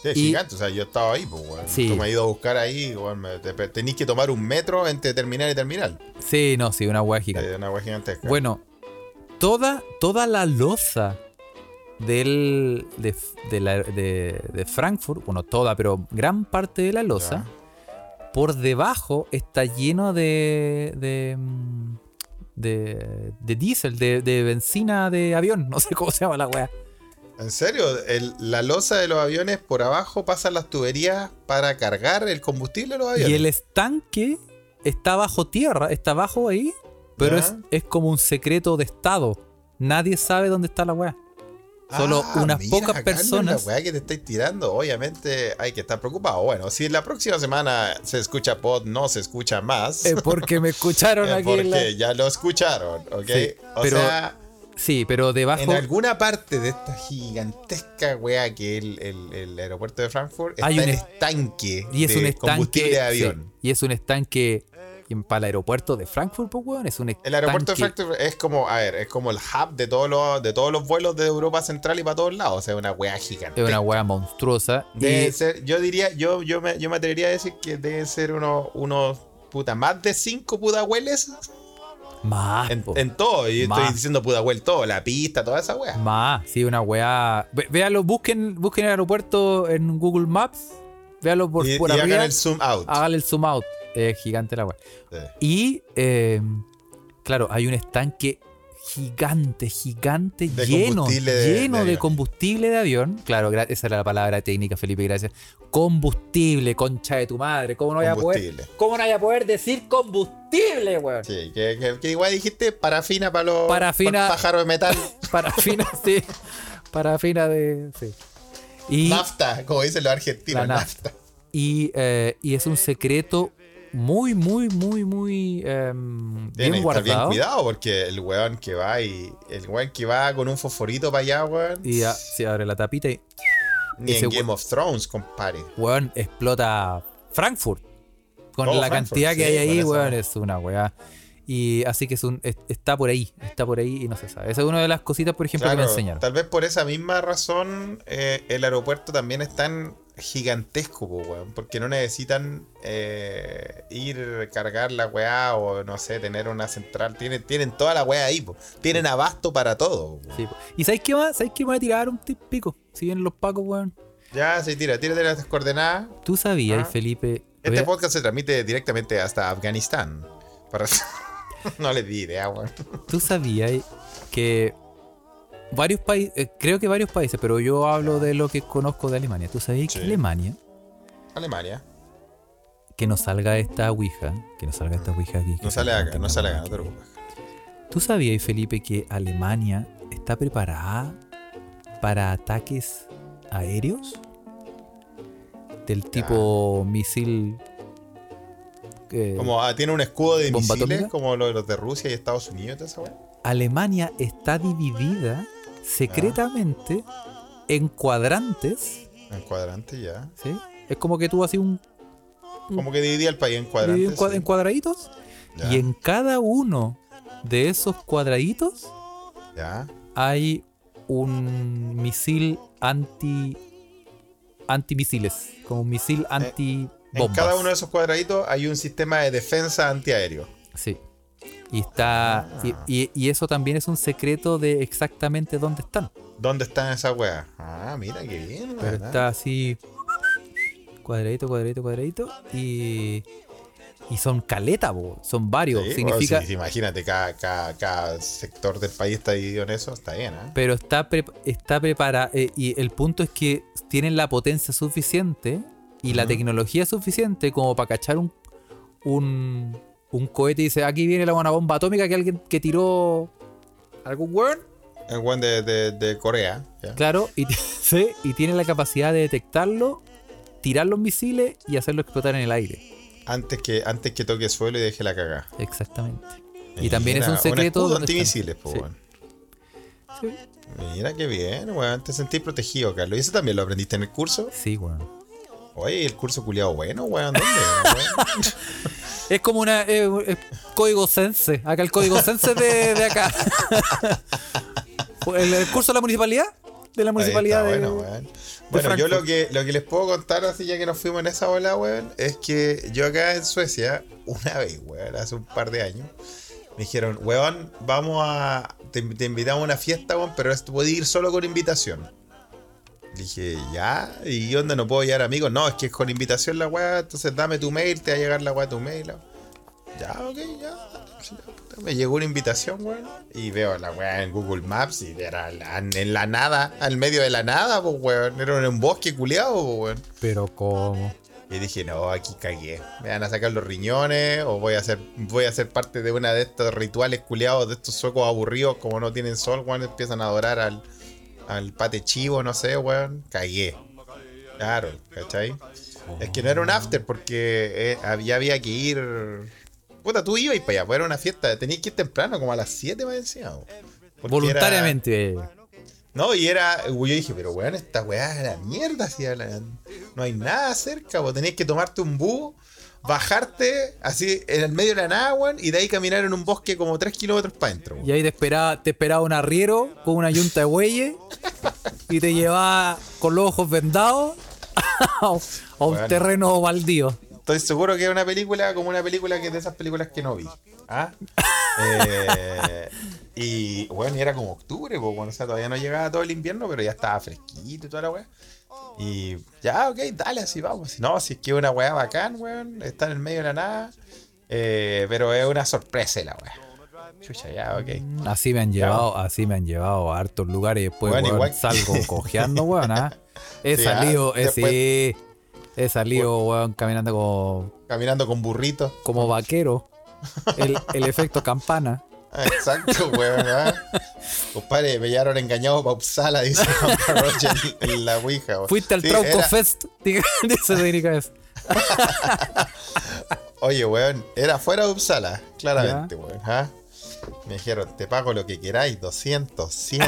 Sí, es Y- gigante. O sea, yo estaba ahí, pues, weón. Sí. Tú me has ido a buscar ahí, weón. te- Tenís que tomar un metro entre terminal y terminal. Sí, no, sí, una weá gigante. Una weá gigantesca. Bueno, toda, toda la loza del, de, de la- de- de Frankfurt, bueno, toda, pero gran parte de la loza, por debajo está lleno de. de. mm, de, de diésel, de, de benzina de avión, no sé cómo se llama la weá. ¿En serio? El- la losa de los aviones por abajo pasan las tuberías para cargar el combustible de los aviones. Y el estanque está bajo tierra, está abajo ahí, pero es, es como un secreto de estado. Nadie sabe dónde está la weá. Solo Ah, unas mira, pocas personas. La weá que te estáis tirando, obviamente hay que estar preocupado. Bueno, si la próxima semana se escucha pod, no se escucha más. Eh, porque me escucharon eh, aquí. porque la- ya lo escucharon, ¿ok? Sí, o pero sea, Sí, pero debajo. en alguna parte de esta gigantesca weá que es el, el- el aeropuerto de Frankfurt está Hay un es- estanque y es de un estanque. combustible de sí, avión. y es un estanque. Y Para el aeropuerto de Frankfurt, pues, weón, es un. El aeropuerto de Frankfurt es como, a ver, es como el hub de todos los, de todos los vuelos de Europa Central y para todos lados. O sea, una weá gigante. Es una weá monstruosa. Debe Y ser, yo diría, yo, yo, me, yo me atrevería a decir que deben ser unos, unos puta, más de cinco pudahueles más, en, todo. Y Más. estoy diciendo pudahuel todo, la pista, toda esa wea. Más, sí, una weá. Ve- Véalo, busquen, busquen el aeropuerto en Google Maps. Véalo por, y por y hagan el zoom out. Hágale el zoom out. Es gigante la weá. Sí. Y, eh, claro, hay un estanque gigante, gigante, De lleno, de- lleno de combustible de avión. Claro, esa era la palabra técnica, Felipe, gracias. Combustible, concha de tu madre. ¿Cómo no voy a poder, cómo no voy a poder decir combustible, weón? Sí, que, que- que igual dijiste parafina para los Parafina- pájaros de metal. Parafina, sí. Parafina de. Sí. Y, nafta, como dicen los argentinos, nafta. y, eh, y es un secreto muy, muy, muy, muy Tiene bien que estar bien cuidado porque el weón que va y el weón que va con un fosforito para allá, weón. Y ya, se abre la tapita y ni en Game of Thrones, compadre. weón, explota Frankfurt. Con Todo la Oh, Frankfurt, cantidad que sí, hay ahí, weón, es una weá. Y así que es un, es- está por ahí, está por ahí y no se sabe. Esa es una de las cositas, por ejemplo, que me enseñaron. Tal vez por esa misma razón eh, el aeropuerto también es tan gigantesco, po, weón, porque no necesitan eh, ir cargar la weá o no sé, tener una central. Tienen, tienen toda la weá ahí, po. tienen abasto para todo. Sí, po. ¿Y sabéis qué más? ¿Sabéis qué a tirar un pico? Si vienen los pacos, weón. Ya, sí, tira, tírate las coordenadas. ¿Tú sabías, Ah. Felipe? Este podcast se transmite directamente hasta Afganistán. Para- no les di idea, weón. ¿Tú sabías que varios países, creo que varios países, pero yo hablo de lo que conozco de Alemania. ¿Tú sabías Sí. que Alemania, Alemania. que no salga esta Ouija, que no salga esta Ouija aquí? No sale acá, no sale acá, no te preocupes. ¿Tú sabías, Felipe, que Alemania está preparada para ataques aéreos? Del tipo misil. eh, Como ah, tiene un escudo de ¿Bomba misiles atómica? como los de Rusia y Estados Unidos, esa. Alemania está dividida secretamente en cuadrantes. En cuadrante ya. ¿sí? Es como que tú haces un. Como que dividía el país en cuadrantes. en, cua- sí. en cuadraditos. Ya, Y en cada uno de esos cuadraditos ya. hay un misil anti. antimisiles. Como un misil anti En cada uno de esos cuadraditos hay un sistema de defensa antiaéreo. Sí. Y está. y- Ah. Y, y eso también es un secreto de exactamente dónde están. ¿Dónde están esas weas? Ah, mira qué bien, Pero está así. Cuadradito, cuadradito, cuadradito. Y. Y son caleta, son varios. Sí, Significa. bueno, imagínate, cada, cada, cada sector del país está dividido en eso, está bien, ¿eh? Pero está, pre- está preparado. y el punto es que tienen la potencia suficiente y la tecnología suficiente como para cachar un, un, un cohete y dice: aquí viene la buena bomba atómica que alguien que tiró algún weón. El buen de, de, de Corea, ¿ya? Claro, y, sí, y tiene la capacidad de detectarlo, tirar los misiles y hacerlo explotar en el aire. Antes que, antes que toque suelo y deje la cagada. Exactamente. Y también es un secreto. están. antimisiles, po, Sí. weón. Sí. Mira qué bien, weón. Te sentís protegido, Carlos. ¿Y eso también lo aprendiste en el curso? Sí, weón. Oye, el curso culiado bueno, weón. ¿Dónde? weón? Es como una. eh, es código sense. Acá el código sense de, de acá. el, el curso de la municipalidad. De la municipalidad está, de. bueno, weón. Bueno, yo lo que, lo que les puedo contar, así ya que nos fuimos en esa ola, weón, es que yo acá en Suecia, una vez, weón, hace un par de años, me dijeron, weón, vamos a. Te, te invitamos a una fiesta, weón, pero esto puede ir solo con invitación. Dije, ya, ¿y dónde no puedo llevar amigos? No, es que es con invitación la weá, entonces dame tu mail, te va a llegar la weá a tu mail. Ya, ok, ya. Me llegó una invitación, weón. Y veo la weá en Google Maps y era la- en la nada, al medio de la nada, pues weón. Era en un bosque culiado, pues weón. Pero ¿cómo? Y dije, no, aquí cagué. Me van a sacar los riñones o voy a ser, voy a ser parte de una de estos rituales culiados, de estos suecos aburridos, como no tienen sol, weón, empiezan a adorar al, al pate chivo, no sé, weón. Cagué. Claro, ¿cachai? Es que no era un after porque eh, había, había que ir... Puta, tú ibas para allá, pues era una fiesta, tenías que ir temprano, como a las 7 me decía. weón. Porque Voluntariamente. era- no, y era. Yo dije, pero weón, esta weá es la mierda. Si a la- no hay nada cerca, vos tenías que tomarte un bus, bajarte así en el medio de la nada, weón, y de ahí caminar en un bosque como 3 kilómetros para adentro. weón. Y ahí te esperaba, te esperaba un arriero con una yunta de bueyes y te llevaba con los ojos vendados a un, Bueno. terreno baldío. Estoy seguro que es una película como una película que es de esas películas que no vi. ¿Ah? Eh, y bueno, y era como octubre, pues bueno, o sea, todavía no llegaba todo el invierno, pero ya estaba fresquito y toda la weá. Y ya, ok, dale, así vamos. Si no, si es que una weá bacán, weón, está en el medio de la nada. Eh, pero es una sorpresa la weá. Chucha, ya, ok. Así me han llevado, así me han llevado a hartos lugares y después Bueno, weón, salgo cojeando, weón, ¿ah? He Sí, ah, salido, después- sí, he salido, weón, caminando como, Caminando con burritos. como vaquero. El, el efecto campana. Exacto, weón. ¿ah? Compadre, me llevaron engañado para Uppsala, dice Roger en, la Ouija. weón. Fuiste al Sí, Trauco era- Fest, dice Dominica es. Oye, weón, era fuera de Uppsala, claramente, weón. ¿ah? Me dijeron, te pago lo que queráis, 200, 100.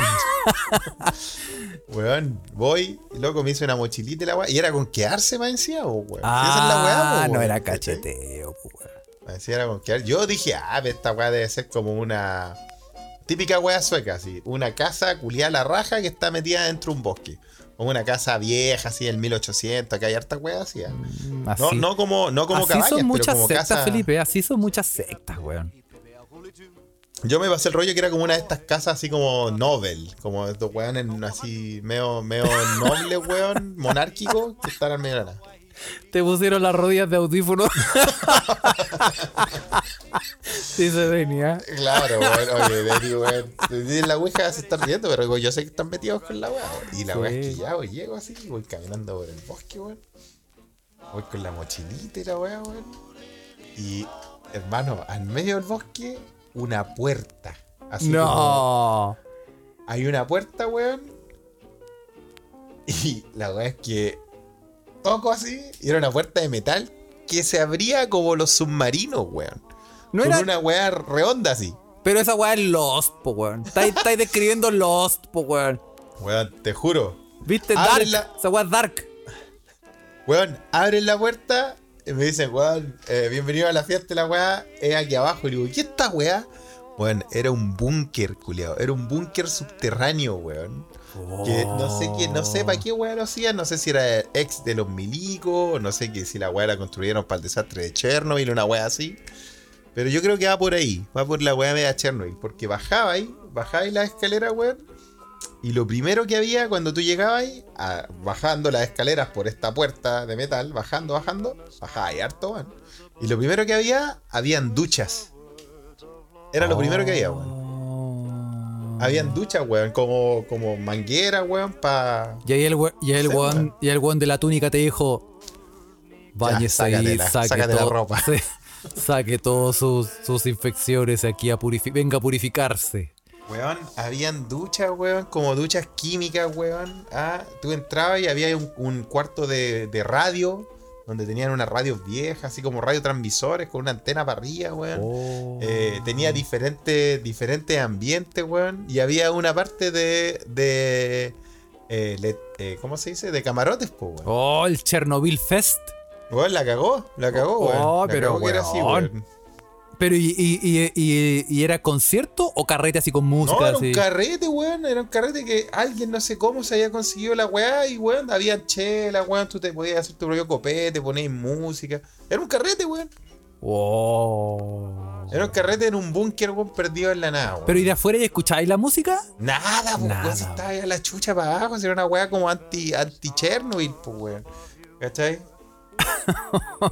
weón, voy, loco, me hice una mochilita y la weá, y era con quedarse más encima, weón. Si esa es la weá, Ah, no weón, era cacheteo, weón. Me. Yo dije, ah, esta weá debe ser como una típica weá sueca, así. Una casa culiada la raja que está metida dentro de un bosque. O una casa vieja, así, del 1800, que hay harta weá así. ¿ah? No, Así, no como, no como así cabañas, son pero muchas como sectas, casa. Felipe, así son muchas sectas, weón. Yo me pasé el rollo que era como una de estas casas así como novel, como estos weones así medio, medio noble, weón, monárquico, que están al medio de la nada. Te pusieron las rodillas de audífono. Dice Denny, ¿ah? Claro, weón, oye, Dani, weón. En la ouija se están riendo, pero yo sé que están metidos con la weá. Y la weá es que ya, weón, llego así, voy caminando por el bosque, weón. Voy con la mochilita y la weá, weón. Y, hermano, al medio del bosque, una puerta. Así como- No. hay una puerta, weón. Y la weá es que toco así, y era una puerta de metal que se abría como los submarinos, weón. No con era- una weá redonda así. Pero esa weá es Lost, po, weón. Estáis describiendo Lost, po, weón. Weón, te juro. ¿Viste? Abre Dark. la- Esa weá es Dark. Weón, abren la puerta y me dicen, weón, eh, bienvenido a la fiesta de la weá, es aquí abajo. Y digo, ¿qué esta weá? Weón, era un búnker, culiao. Era un búnker subterráneo, weón. Que no sé qué, no sé para qué weá lo hacían, no sé si era ex de los milicos, no sé que si la weá la construyeron para el desastre de Chernobyl, una weá así. Pero yo creo que va por ahí, va por la weá media Chernobyl. Porque bajaba ahí, bajaba ahí la escalera, weón. Y lo primero que había cuando tú llegabas ahí, a- bajando las escaleras por esta puerta de metal, bajando, bajando, bajaba ahí harto, weón. Y lo primero que había, habían duchas. Era lo primero que había, weón. Habían duchas, weón, como, como manguera, weón, pa... Y ahí el, we- y el weón, y el weón de la túnica te dijo: Báñese ahí, saque sácate la todo- ropa". sí, saque todas sus, sus infecciones aquí a purificar. Venga a purificarse. Weón, habían duchas, weón, como duchas químicas, weón. Ah, tú entrabas y había un, un cuarto de, de radio, donde tenían unas radios viejas, así como radiotransmisores, con una antena para arriba, weón. Oh. Eh, tenía diferentes, diferentes ambientes, weón. Y había una parte de. de eh, le- eh, ¿Cómo se dice? De camarotes, po, weón. Oh, el Chernobyl Fest. Weón, la cagó, la cagó, weón. Oh, La pero, cagó que era así, weón. Weón. Pero, ¿y, y, y, y- era concierto o carrete así con música? No, era así? un carrete, weón. Era un carrete que alguien no sé cómo se había conseguido la weá y weón, había chela, weón. Tú te podías hacer tu propio copete, ponías música. Era un carrete, weón. Oh. Era un carrete en un búnker, weón, perdido en la nada, weón. Pero ¿y de afuera y escucháis la música? Nada, pues, Nada, weón. Si estaba ahí a la chucha para abajo, era una weá como anti, anti Chernobyl, pues, weón. ¿Cachai?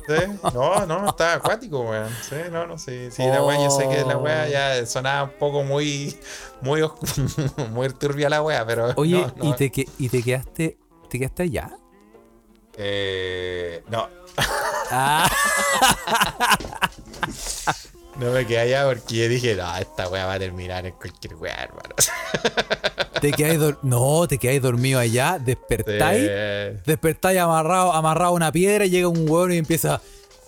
¿Sí? No, no, estaba acuático, weón. Sí, no, no, sí. Sí, la weá, yo sé que la weá ya sonaba un poco muy, muy, muy turbia la weá, pero. Oye, no, no. ¿y, te, que- ¿y te quedaste te quedaste allá? Eh, no, Ah, no me quedé allá porque yo dije, no, esta weá va a terminar en cualquier weá, hermano. te quedáis no, te quedáis dormido allá, despertáis, Eh, despertáis amarrado, amarrado a una piedra y llega un hueón y empieza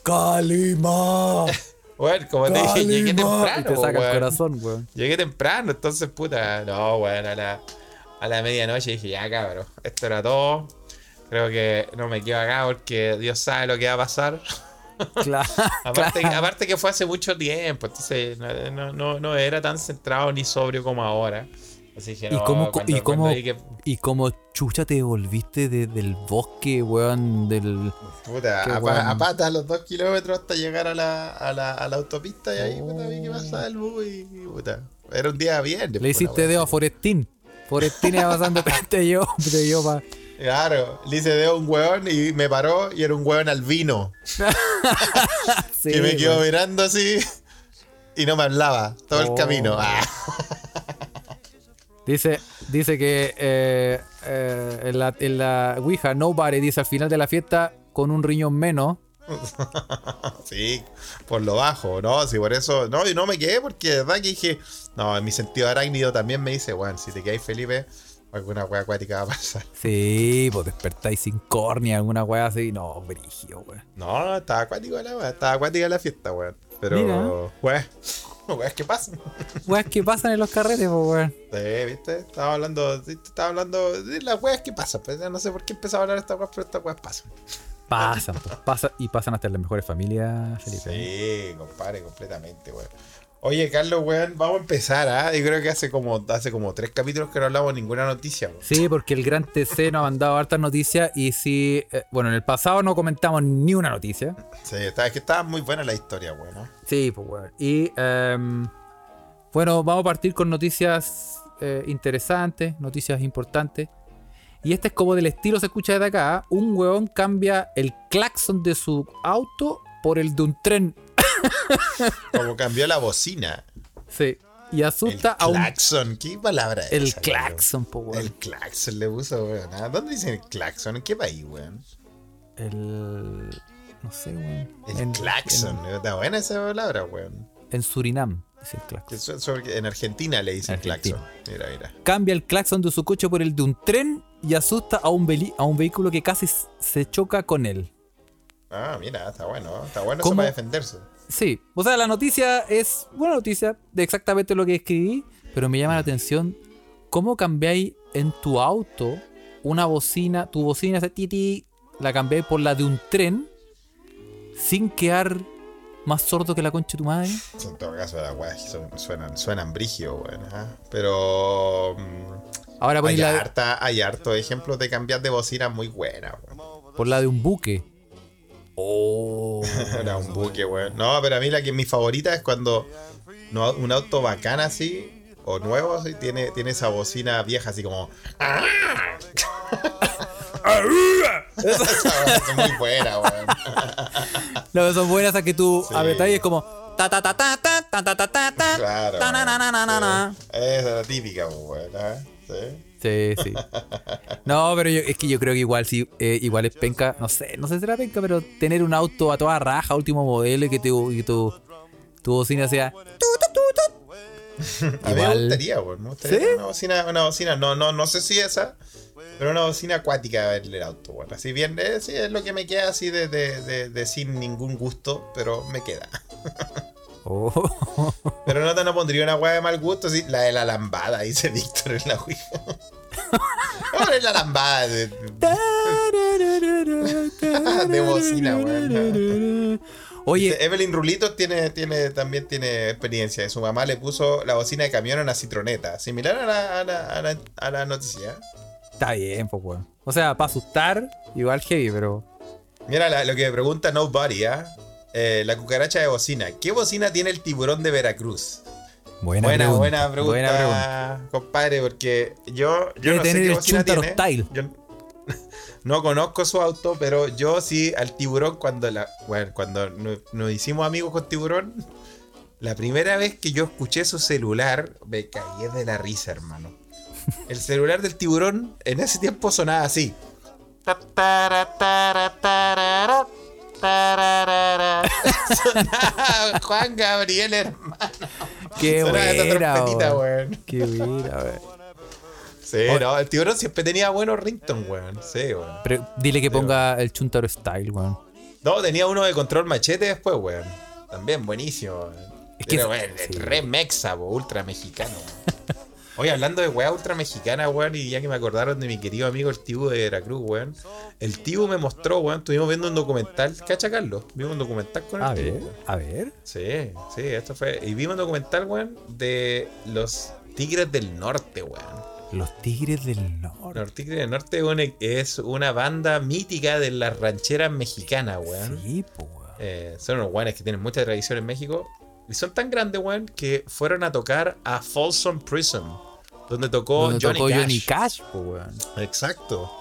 Calima. Bueno, como te dije, llegué Calima", temprano. Y te saca el weón. corazón, weón. Llegué temprano, entonces, puta, no, weón, a la, a la medianoche dije, ya, cabrón, esto era todo. Creo que no me quedo acá porque Dios sabe lo que va a pasar. Claro, Aparte, claro. aparte que fue hace mucho tiempo, entonces no, no, no, no era tan centrado ni sobrio como ahora. Así que ¿Y no, cómo, cuando- y, cómo, que- ¿Y cómo chucha te volviste desde el bosque, weón? Del... Puta, a, weón. a pata los dos kilómetros hasta llegar a la, a la, a la autopista y ahí, puta, vi que pasaba el bus y, y, puta. Era un día bien. Le hiciste dedo a Forestín. Forestín iba pasando, te yo, te yo pa... Claro, le hice a un hueón y me paró y era un hueón albino. Sí, que me quedó mirando así y no me hablaba todo Oh. el camino. Ah. Dice, dice que eh, eh, en, la, en la Ouija, Nobody dice al final de la fiesta con un riñón menos. Sí, por lo bajo, ¿no? Sí, por eso. No, y no me quedé porque de verdad que dije. No, en mi sentido arácnido también me dice, bueno, si te quedáis Felipe, alguna wea acuática va a pasar. Sí, pues despertáis sin córnea, alguna weá así. No, brigio, weón. No, estaba acuático la estaba acuática la fiesta, weón. Pero, weón, weón, ¿qué pasa? Weas que pasan en los carretes, pues, weón. Sí, ¿viste? Estaba hablando, estaba hablando de las weas que pasan. Pues ya no sé por qué empezaba a hablar de estas weas, pero estas weas pasan. Pasan, pues, pasan y pasan hasta las mejores familias, Felipe. Sí, compadre, completamente, weón. Oye, Carlos, weón, vamos a empezar, ¿ah? Yo creo que hace como, hace como tres capítulos que no hablamos ninguna noticia, weón. Sí, porque el gran TC nos ha mandado hartas noticias y sí, eh, bueno, en el pasado no comentamos ni una noticia. Sí, está, es que estaba muy buena la historia, weón. ¿no? Sí, pues, weón. Y em, bueno, vamos a partir con noticias eh, interesantes, noticias importantes. Y este es como del estilo, se escucha desde acá. Un weón cambia el claxon de su auto por el de un tren. Como cambió la bocina. Sí. Y El asusta a un. claxon, ¿qué palabra es El esa, claxon, pues, weón? El claxon le puso, weón. ¿ah? ¿Dónde dicen el claxon? ¿En qué país, weón? El. No sé, weón. El En- claxon. En, Está buena esa palabra, weón. en Surinam, el En Argentina le dicen Argentina. claxon. Mira, mira. Cambia el claxon de su coche por el de un tren y asusta a un, veli- a un vehículo que casi se choca con él. Ah, mira, está bueno. Está bueno eso para defenderse. Sí, o sea, la noticia es buena noticia de exactamente lo que escribí, pero me llama la atención cómo cambiáis en tu auto una bocina, tu bocina titi, la cambiáis por la de un tren sin quedar más sordo que la concha de tu madre. En todo caso, las weas suenan, suenan brigio, weón. ajá. Pero. mm, Ahora hay, la harta, hay hartos ejemplos de cambiar de bocina muy buena, weón. por la de un buque. Oh. Era un buque, weón. No, pero a mí la que mi favorita es cuando no, un auto bacán así, o nuevo así, tiene, tiene esa bocina vieja así como. Esa es muy buena, weón. No, son buenas a que tú Sí. apretas y es como. Ta ta ta ta ta ta ta ta ta ta Claro. ta na na na na na na. Sí. Esa es la típica, weón. ¿eh? Sí. Sí, sí. No, pero yo, es que yo creo que igual sí, eh, igual es penca, no sé, no sé si será penca, pero tener un auto a toda raja, último modelo y que tu, y tu, tu bocina sea. A mí me Igual. gustaría, weón. Me gustaría ¿Sí? una bocina, una bocina, no, no, no sé si esa, pero una bocina acuática del auto, weón. Así bien, eh, sí, es lo que me queda así de, de, de, de sin ningún gusto, pero me queda. Oh. Pero no te no pondría una weá de mal gusto, así, la de la lambada, dice Víctor en la Ouija. Ahora es la lambada de, de bocina, weón. Oye, Dice, Evelyn Rulitos tiene, tiene, también tiene experiencia. Su mamá le puso la bocina de camión a una citroneta. Similar a la, a la, a la, a la noticia. está bien, pues, weón. O sea, para asustar, igual heavy, pero. Mira la- lo que me pregunta Nobody, ¿ah? Eh, la cucaracha de bocina. ¿Qué bocina tiene el tiburón de Veracruz? Buena, Buena, pregunta. buena pregunta, Buena pregunta. compadre, porque yo, yo no sé qué el bocina tiene. Yo no conozco su auto, pero yo sí al tiburón cuando la, bueno, cuando no- nos hicimos amigos con tiburón, la primera vez que yo escuché su celular me caí de la risa, hermano. El celular del tiburón en ese tiempo sonaba así. Sonaba Juan Gabriel, hermano. Qué esa buena, trompetita, weón. weón. Qué buena, weón. Sí, no, el tiburón siempre tenía buenos rington, weón. Sí, weón. Pero dile que ponga el Chuntaro Style, weón. No, tenía uno de control machete después, weón. También buenísimo, weón. Es que- Pero, weón, sí. re mexa, po, ultra mexicano, weón. Oye, hablando de weá ultra mexicana, weón, y ya que me acordaron de mi querido amigo el Tibu de Veracruz, weón. El Tibu me mostró, weón, estuvimos viendo un documental, ¿cacha Carlos? Vimos un documental con el A Tibu, ver, weón. a ver. Sí, sí, esto fue. Y vimos un documental, weón, de los Tigres del Norte, weón. Los Tigres del Norte. Los Tigres del Norte weón, es una banda mítica de las rancheras mexicanas, weón. Sí, po, weón. Eh, son unos weones que tienen mucha tradición en México. Y son tan grandes, weón, que fueron a tocar a Folsom Prison. Donde tocó, Donde Johnny, tocó Cash. Johnny Cash, po, weón. Exacto.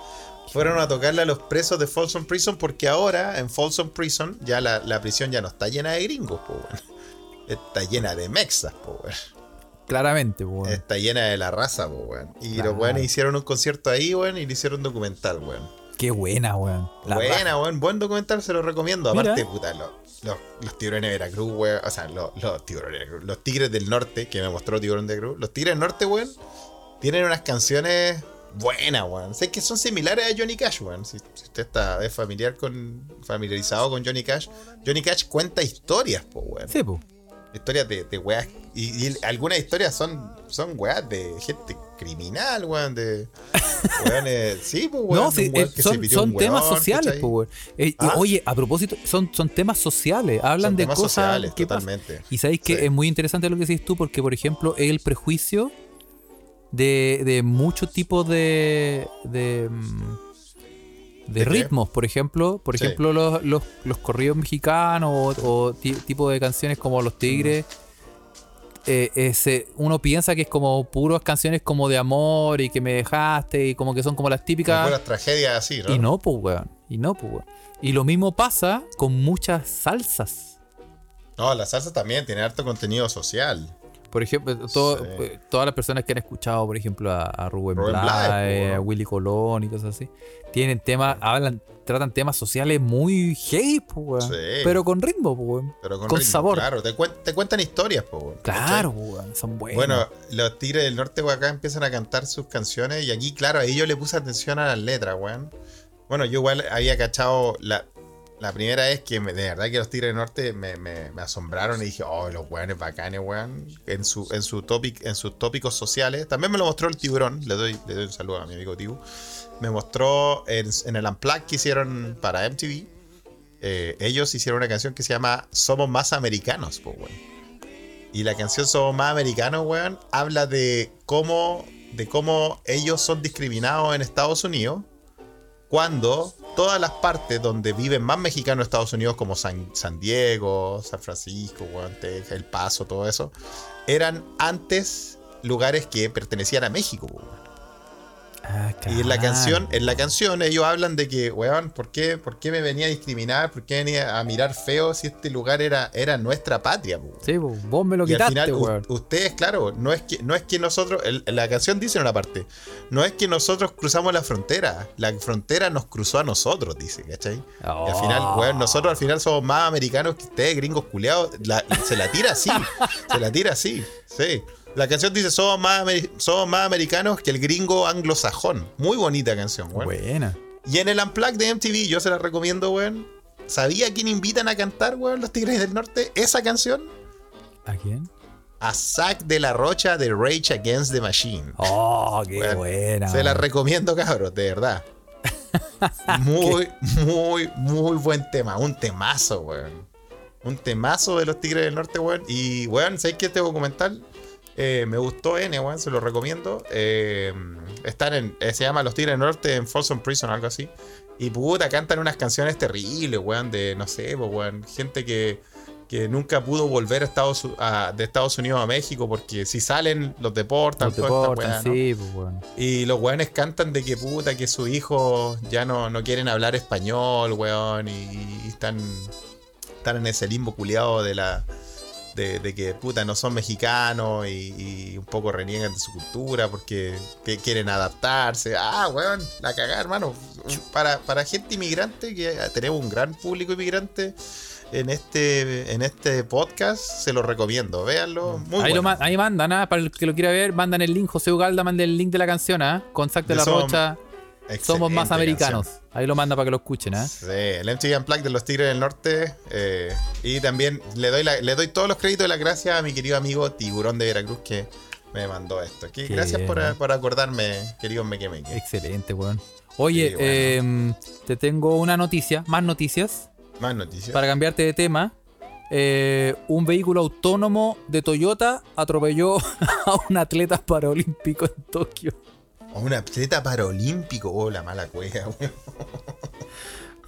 Fueron a tocarle a los presos de Folsom Prison porque ahora en Folsom Prison ya la, la prisión ya no está llena de gringos, po, weón. Está llena de mexas, po, weón. Claramente, po, weón. Está llena de la raza, po, weón. Y Claro. los weones hicieron un concierto ahí, weón, y le hicieron un documental, weón. Qué buena, weón. La Buena, raja. weón. Buen documental, se lo recomiendo. Mira. Aparte, puta, lo- los, los tiburones de Veracruz, weón. O sea, los, los tiburones de. Los tigres del norte, que me mostró Tiburón de Veracruz. Los tigres del norte, weón, tienen unas canciones buenas, weón. Sé que son similares a Johnny Cash, weón. Si, usted está es familiar con, familiarizado con Johnny Cash, Johnny Cash cuenta historias, po, weón. Sí, po. Historias de, de weas. Y, y algunas historias son, son weas de gente criminal, weón. De weones. Sí, pues, weón. No, sí, eh, son, son temas sociales, po, weón. Eh, ¿Ah? oye, a propósito, son, son temas sociales. Hablan Son de temas cosas sociales, que pasan. totalmente. Y sabéis que Sí. es muy interesante lo que decís tú, porque, por ejemplo, es el prejuicio de, de muchos tipos de. de. De ritmos, por ejemplo, por Sí. ejemplo los, los, los corridos mexicanos o, o ti- tipo de canciones como Los Tigres, eh, ese- uno piensa que es como puras canciones como de amor y que me dejaste y como que son como las típicas puras tragedias así, ¿no? y no, pues, weón. Y no, pues, weón. Y lo mismo pasa con muchas salsas. No, la salsa también tiene harto contenido social. Por ejemplo, todo- Sí. eh, todas las personas que han escuchado, por ejemplo, a, a Rubén, Rubén po, a Willy Colón y cosas así, tienen temas, hablan, tratan temas sociales muy heavy, pues. Sí. Pero con ritmo, pues. Pero con, Con ritmo, sabor. Claro, te, cuen- te cuentan historias, Claro, pues, weón. Son buenos. Bueno, los Tigres del Norte, weón, acá empiezan a cantar sus canciones y aquí, claro, ahí yo le puse atención a las letras, weón. Bueno, yo igual había cachado la, la primera vez que me- de verdad que los Tigres del Norte me, asombraron y dije, oh, los weones bacanes, weón, en, su, en, su en sus tópicos sociales. También me lo mostró el tiburón, le doy, le doy un saludo a mi amigo Tibu. Me mostró en, en el Unplugged que hicieron para MTV. eh, ellos hicieron una canción que se llama Somos Más Americanos, pues, weón. Y la canción Somos Más Americanos, weón, habla de cómo, de cómo ellos son discriminados en Estados Unidos cuando todas las partes donde viven más mexicanos de Estados Unidos, como San, San Diego, San Francisco, Texas, El Paso, todo eso, eran antes lugares que pertenecían a México. Ah, Y en la canción, en la canción ellos hablan de que, weón, ¿por qué, ¿por qué me venía a discriminar? ¿Por qué venía a mirar feo si este lugar era, era nuestra patria? po? Sí, vos me lo Y al quitaste, final, u- weón. ustedes, claro, no es que, no es que nosotros, el- la canción dice en una parte, no es que nosotros cruzamos la frontera, la frontera nos cruzó a nosotros, dice, ¿cachai? Y al final, Oh. weón, nosotros al final somos más americanos que ustedes, gringos culiados, la- se la tira así, se la tira así, sí. La canción dice, somos más, somos más americanos que el gringo anglosajón. Muy bonita canción, weón. Buena. Y en el Unplugged de MTV, yo se la recomiendo, weón. ¿Sabía quién invitan a cantar, weón, los Tigres del Norte? Esa canción. ¿A quién? A Zack de la Rocha de Rage Against the Machine. Oh, qué Weón, buena. Se la recomiendo, cabros, de verdad. Muy, muy, muy buen tema. Un temazo, weón. Un temazo de los Tigres del Norte, weón. Y, weón, ¿sabéis que este documental eh, me gustó N, weón? Se lo recomiendo. Eh, están en, eh, se llama Los Tigres del Norte en Folsom Prison, algo así. Y puta, cantan unas canciones terribles, weón, de, no sé, weón, gente que, que nunca pudo volver a Estados, a- de Estados Unidos a México porque si salen los deportan, Los sí, pues, weón. Y los weones cantan de que puta, que sus hijos ya no, no quieren hablar español, weón, y, y están, están en ese limbo culiado de la. De, de que puta no son mexicanos y, y un poco reniegan de su cultura porque que quieren adaptarse. Ah, weón, la cagada, hermano. Para, para gente inmigrante, que tenemos un gran público inmigrante en este, en este podcast, se lo recomiendo. Véanlo. Muy ahí, lo bueno. ma- ahí mandan, ¿ah? Para el que lo quiera ver, mandan el link. José Ugalda manda el link de la canción, ¿ah? Con Zac de la Som- Somos más americanos. canción. Ahí lo manda para que lo escuchen, ¿ah? Sí, el MTV Unplugged de los Tigres del Norte. eh, y también le doy, la- le doy todos los créditos de las gracias a mi querido amigo Tiburón de Veracruz que me mandó esto. Aquí, Qué gracias por, por acordarme, querido Meque Meque. Excelente, weón. Oye, Sí, bueno. em, te tengo una noticia, más noticias, Más noticias. para cambiarte de tema. Eh, un vehículo autónomo de Toyota atropelló a un atleta paralímpico en Tokio. O un atleta paralímpico. Oh, la mala cueva, weón.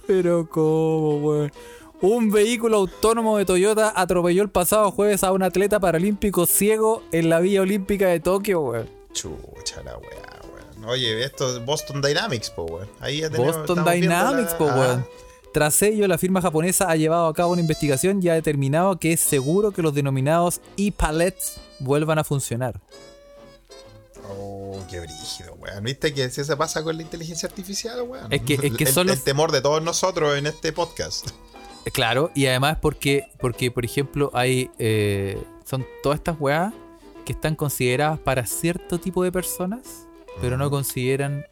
Pero cómo, weón. Un vehículo autónomo de Toyota atropelló el pasado jueves a un atleta paralímpico ciego en la Villa Olímpica de Tokio, weón. Chucha la weá, weón. Oye, esto es Boston Dynamics, po, weón. Ahí ya tenemos- Boston Dynamics, la- po, weón. Tras ello, la firma japonesa ha llevado a cabo una investigación y ha determinado que es seguro que los denominados e-pallets vuelvan a funcionar. Oh, qué brígido, weón. ¿Viste que si se pasa con la inteligencia artificial, weón? Es que- es que el, son los- el temor de todos nosotros en este podcast. Eh, Claro, y además porque, porque por ejemplo, hay eh, son todas estas weas que están consideradas para cierto tipo de personas, pero no consideran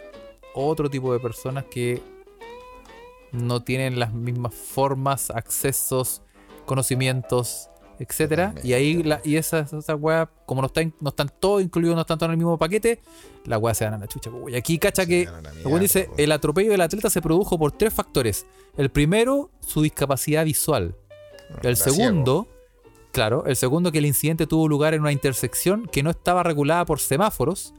otro tipo de personas que no tienen las mismas formas, accesos, conocimientos, etcétera. Y ahí la, y esas, esas weas, como no están, no están todos incluidos, no están todos en el mismo paquete, las weas se dan a la chucha. po, Y aquí cacha Se que el dice, po. el atropello del atleta se produjo por tres factores. El primero, su discapacidad visual. El Era segundo, claro, el segundo que el incidente tuvo lugar en una intersección que no estaba regulada por semáforos.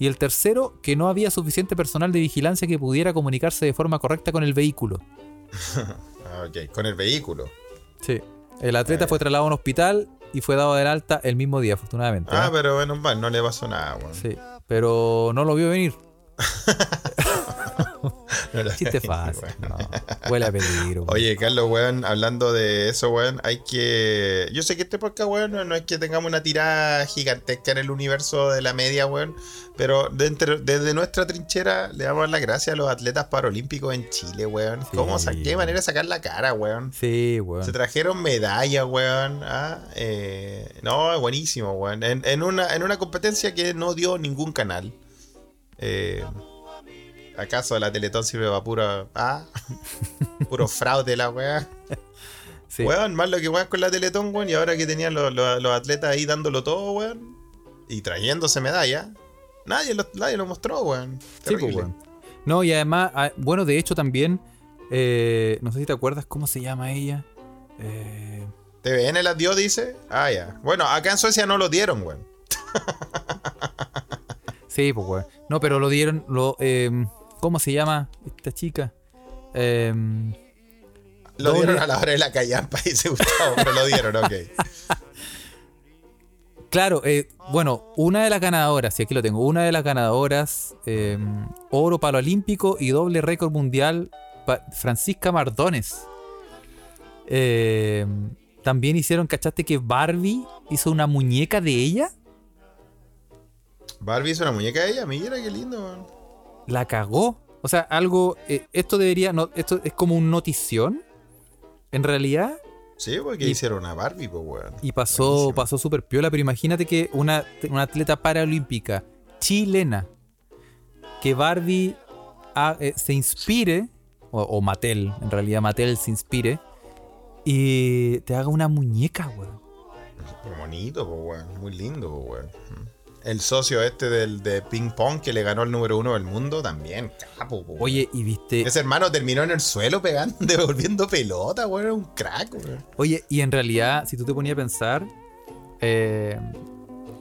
Y el tercero, que no había suficiente personal de vigilancia que pudiera comunicarse de forma correcta con el vehículo. Ah, ok, con el vehículo. Sí. El atleta Ah, fue trasladado a un hospital y fue dado del alta el mismo día, afortunadamente. Ah, ¿eh? pero bueno, mal, no le pasó nada, weón. Sí. Pero no lo vio venir. No le- Chiste fácil. Bueno. No. Huele a peligro. Oye, Carlos, weón, hablando de eso, weón, hay que. Yo sé que este podcast, weón, no, no es que tengamos una tirada gigantesca en el universo de la media, weón, pero desde nuestra trinchera le damos las gracias a los atletas paralímpicos en Chile, weón. Sí. ¿Cómo, qué manera de sacar la cara, weón? Sí, weón. Se trajeron medallas, weón. ah, eh, no, buenísimo, weón. En, en una, en una competencia que no dio ningún canal. Eh, ¿Acaso la Teletón sirve para puro, ah, puro fraude la weá? Sí. Weón, más lo que weón con la Teletón, weón. Y ahora que tenían los, los- los atletas ahí dándolo todo, weón. Y trayéndose medallas. Nadie lo, nadie lo mostró, weón. Sí, pues, weón. No, y además, ah, bueno, de hecho también, eh, no sé si te acuerdas cómo se llama ella. Eh, TVN las dio, dice. Ah, ya. Bueno, acá en Suecia no lo dieron, weón. sí, pues, weón. No, pero lo dieron, lo, eh, ¿cómo se llama esta chica? em, Lo Doble- dieron a la hora de la callampa, dice Gustavo, pero lo dieron, ok. Claro, eh, bueno, una de las ganadoras, y aquí lo tengo, una de las ganadoras, eh, oro palo olímpico y doble récord mundial, Francisca Mardones. Eh, también hicieron, ¿cachaste que Barbie hizo una muñeca de ella? Barbie es una muñeca de ella, mira qué lindo, weón. La cagó. O sea, algo, eh, esto debería, no, esto es como un notición, en realidad, Sí, porque Y- hicieron una Barbie, pues, weón. Y pasó, Buenísimo. pasó súper piola, pero imagínate que una, una atleta paraolímpica chilena, que Barbie ha- eh, se inspire, o, o Mattel, en realidad Mattel se inspire, y te haga una muñeca, weón. Bonito, pues, weón. Muy lindo, pues, weón. El socio este del de ping pong que le ganó el número uno del mundo también, capo. Oye, y viste, Ese hermano terminó en el suelo pegando, devolviendo pelota, weón. Era un crack, weón. oye, y en realidad, si tú te ponías a pensar, eh,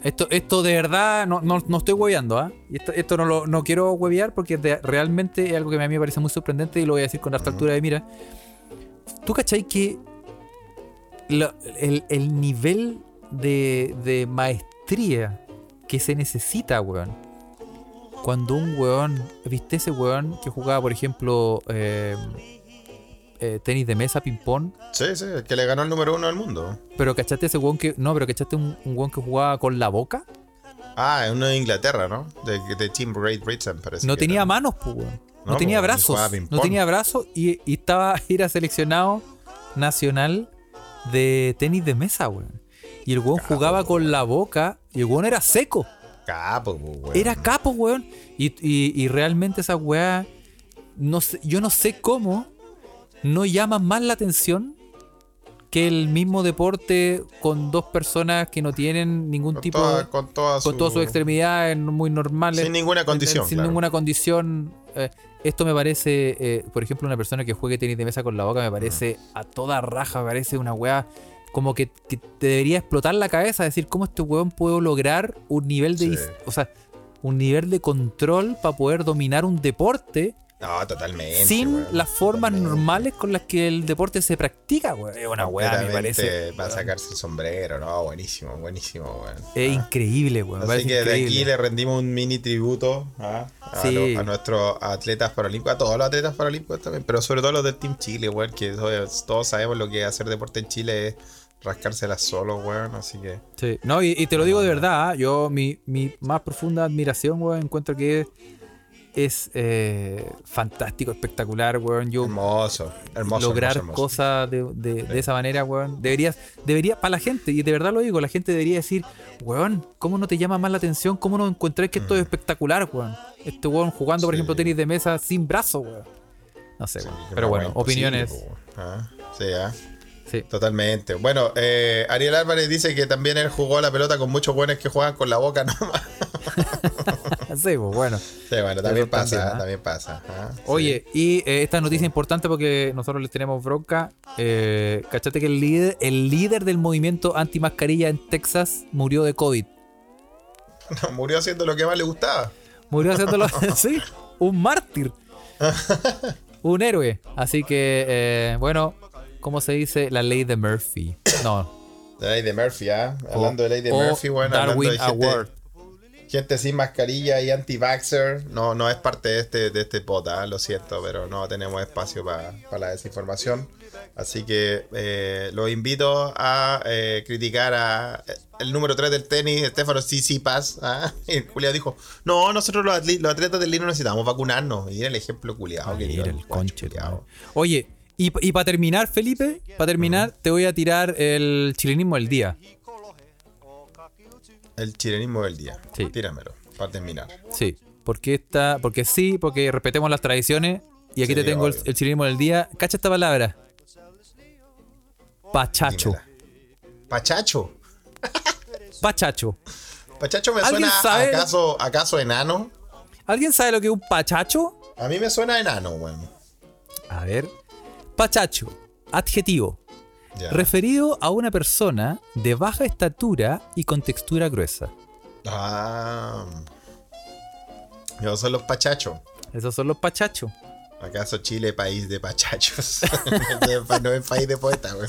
esto, esto de verdad, no, no, no estoy hueveando, ¿ah? Y esto, esto no lo no quiero huevear porque de- realmente es algo que a mí me parece muy sorprendente y lo voy a decir con harta altura de mira. ¿Tú cachai que el, el nivel de, de maestría que se necesita, weón? Cuando un weón, ¿viste ese weón que jugaba, por ejemplo, eh, eh, tenis de mesa, ping-pong? Sí, sí, el que le ganó el número uno del mundo. Pero cachaste ese weón que. No, pero cachaste un, un weón que jugaba con la boca. Ah, uno de Inglaterra, ¿no? De, de Team Great Britain, parece. No tenía era. manos, pues, weón. No, No, tenía pues, brazos. No tenía brazos y, y estaba, era seleccionado nacional de tenis de mesa, weón. Y el weón jugaba con la boca y el weón era seco. Capo, pues, weón. Era capo, weón. Y, y- y realmente esa weá. No sé, yo no sé cómo no llama más la atención que el mismo deporte con dos personas que no tienen ningún con tipo toda, con toda con su- todas sus extremidades muy normales. Sin ninguna condición, Sin claro. ninguna condición. eh, esto me parece, eh, por ejemplo, una persona que juegue tenis de mesa con la boca me parece a toda raja, me parece una weá como que, que te debería explotar la cabeza, decir cómo este weón puede lograr un nivel de, Sí. o sea, un nivel de control para poder dominar un deporte No, totalmente. sin weón, las formas totalmente. normales con las que el deporte se practica, weón. Es una weá, me parece. Va a sacarse el sombrero, no, buenísimo, buenísimo, weón. Es Ah. increíble, weón. Así que de aquí increíble. le rendimos un mini tributo ¿ah? a, Sí. a nuestros atletas paralímpicos, a todos los atletas paralímpicos también, pero sobre todo los del Team Chile, weón, que todos, sabemos lo que hacer deporte en Chile es rascárselas solo, weón, así que Sí, no, y, y te lo digo de verdad, ¿ah? yo mi, mi más profunda admiración, weón, encuentro que es eh, fantástico, espectacular, weón. Yo hermoso, hermoso. lograr hermoso, hermoso. cosas de, de- de esa manera, weón. Deberías, debería, para la gente, y de verdad lo digo, la gente debería decir, weón, ¿cómo no te llama más la atención? ¿Cómo no encontrás que esto es espectacular, weón? Este weón jugando, por Mm. Ejemplo, tenis de mesa sin brazo, weón. No sé, Sí, weón. Pero bueno, opiniones. Ah, Sí, ah. Sí. Totalmente. Bueno, eh, Ariel Álvarez dice que también él jugó la pelota con muchos buenos que juegan con la boca nomás. Sí, pues bueno. Sí, bueno, también Eso pasa, también, ¿ah? también pasa. ah, sí. Oye, y eh, esta noticia importante porque nosotros les tenemos bronca. Eh, ¿Cachate que el líder, el líder del movimiento anti-mascarilla en Texas murió de COVID? No, murió haciendo lo que más le gustaba. Murió haciéndolo sí, un mártir. un héroe. Así que, bueno, ¿cómo se dice? La ley de Murphy. No. La ley de Murphy, ¿ah? Hablando de ley de Murphy, bueno, hablando Darwin de gente, Award. gente sin mascarilla y anti-vaxxer, no, no es parte de este, de este pota, lo siento, pero no tenemos espacio para la desinformación. Así que eh, los invito a eh, criticar a eh, el número 3 del tenis, Stefano Tsitsipas. ¿ah? Y el culiado dijo, no, nosotros los, atletas del lino necesitamos vacunarnos. Y era el ejemplo culiado que dio Mira el conche. Oye, y, para terminar, Felipe, para terminar, te voy a tirar el chilenismo del día. El chilenismo del día. Sí. Tíramelo, para terminar. Sí, porque esta, porque sí, porque respetemos las tradiciones. Y aquí Sí, te tengo el, el chilenismo del día. Cacha esta palabra. Pachacho. Dímela. Pachacho. Pachacho. Pachacho me ¿Alguien suena sabe? acaso, acaso enano. ¿Alguien sabe lo que es un pachacho? A mí me suena enano, weón. A ver. Pachacho. Adjetivo. Ya. Referido a una persona de baja estatura y con textura gruesa. Ah. Yo son los pachachos. Esos son los pachachos. ¿Acaso Chile país de pachachos? no es país de poetas, weón.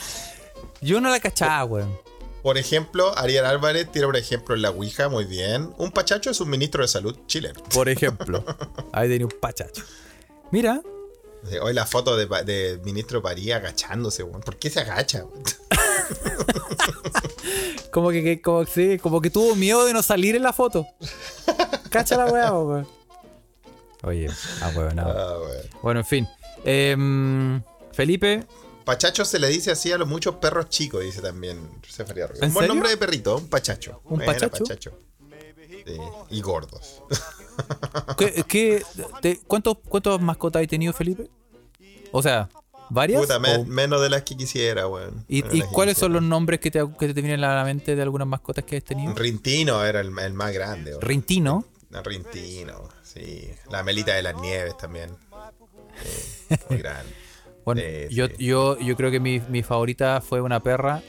Yo no la cachaba, weón. Por ejemplo, Ariel Álvarez tira un ejemplo en la Ouija, muy bien. Un pachacho es un ministro de salud chileno. Por ejemplo. Ahí tenía un pachacho. Mira, Hoy la foto de, de ministro París agachándose, weón. ¿Por qué se agacha? weón? como que, que- como, sí, como que tuvo miedo de no salir en la foto. Cacha la weá, weón. Oye, ah, weón, no. Ah, weón. Bueno, en fin. Em, Felipe, Pachacho se le dice así a los muchos perros chicos, dice también José Faría Rubio. ¿En Un buen nombre de perrito, un pachacho. ¿Un Buena, pachacho? Sí, Y gordos. ¿qué, qué- te- cuántos, ¿cuántas mascotas has tenido, Felipe? O sea, ¿varias? Puta, me- ¿O- menos de las que quisiera, weón. ¿Y, y cuáles son los nombres que te, que te vienen a la mente de algunas mascotas que has tenido? Rintino era el, el más grande. weón. Rintino. Rintino, sí. La Melita de las Nieves también. Muy grande. Bueno, yo, sí. yo, yo creo que mi, mi favorita fue una perra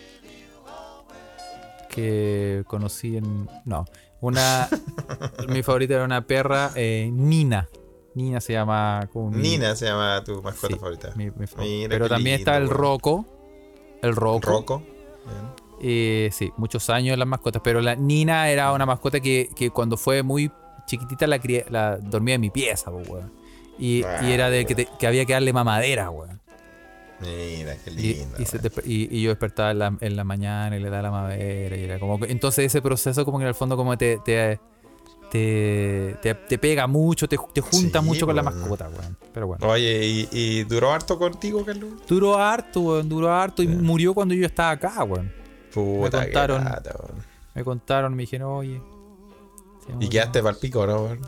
que conocí en... No, una... mi favorita era una perra, eh, Nina. Nina se llama... Como mi- Nina se llama tu mascota sí, favorita. mi- mi Pero también lindo, está el. Rocco. El. Rocco. Bien. Eh, sí, muchos años las mascotas. Pero la Nina era una mascota que, que cuando fue muy chiquitita la, la dormía en mi pieza, weón. Y, y era de que, te- que había que darle mamadera, weón. Mira, qué lindo. y se y- y yo despertaba en la, en la mañana y le daba la mamadera. Y era como entonces ese proceso como que en el fondo como te, te, te, te- te pega mucho, te, te junta Sí, mucho con la mascota, weón. Pero bueno. Oye, ¿y, duró harto contigo, Carlos? Duró harto, weón, duró harto y murió cuando yo estaba acá, weón. Puta, qué contaron. lata, weón. Me contaron, me dijeron, oye. Y quedaste para el pico, ¿no, weón?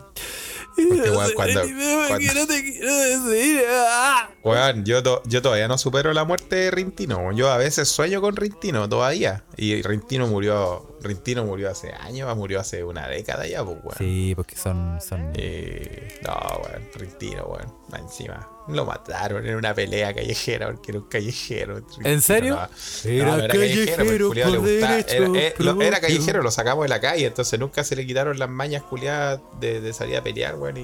Porque, weón, cuando. cuando- no te quiero decir. ah. Weón, yo, to- yo todavía no supero la muerte de Rintino. Yo a veces sueño con Rintino todavía. Y Rintino murió. Rintino murió hace años, murió hace una década ya, pues, weón. Sí, porque son. son... Eh, no, weón, Rintino, weón. Encima. Lo mataron en una pelea callejera porque era un callejero. Rintino, ¿En serio? no. Era No, no callejero pues, le por gustaba. derecho Era, lo- era callejero, lo sacamos de la calle, entonces nunca se le quitaron las mañas culiadas de, de salir a pelear, weón. Y,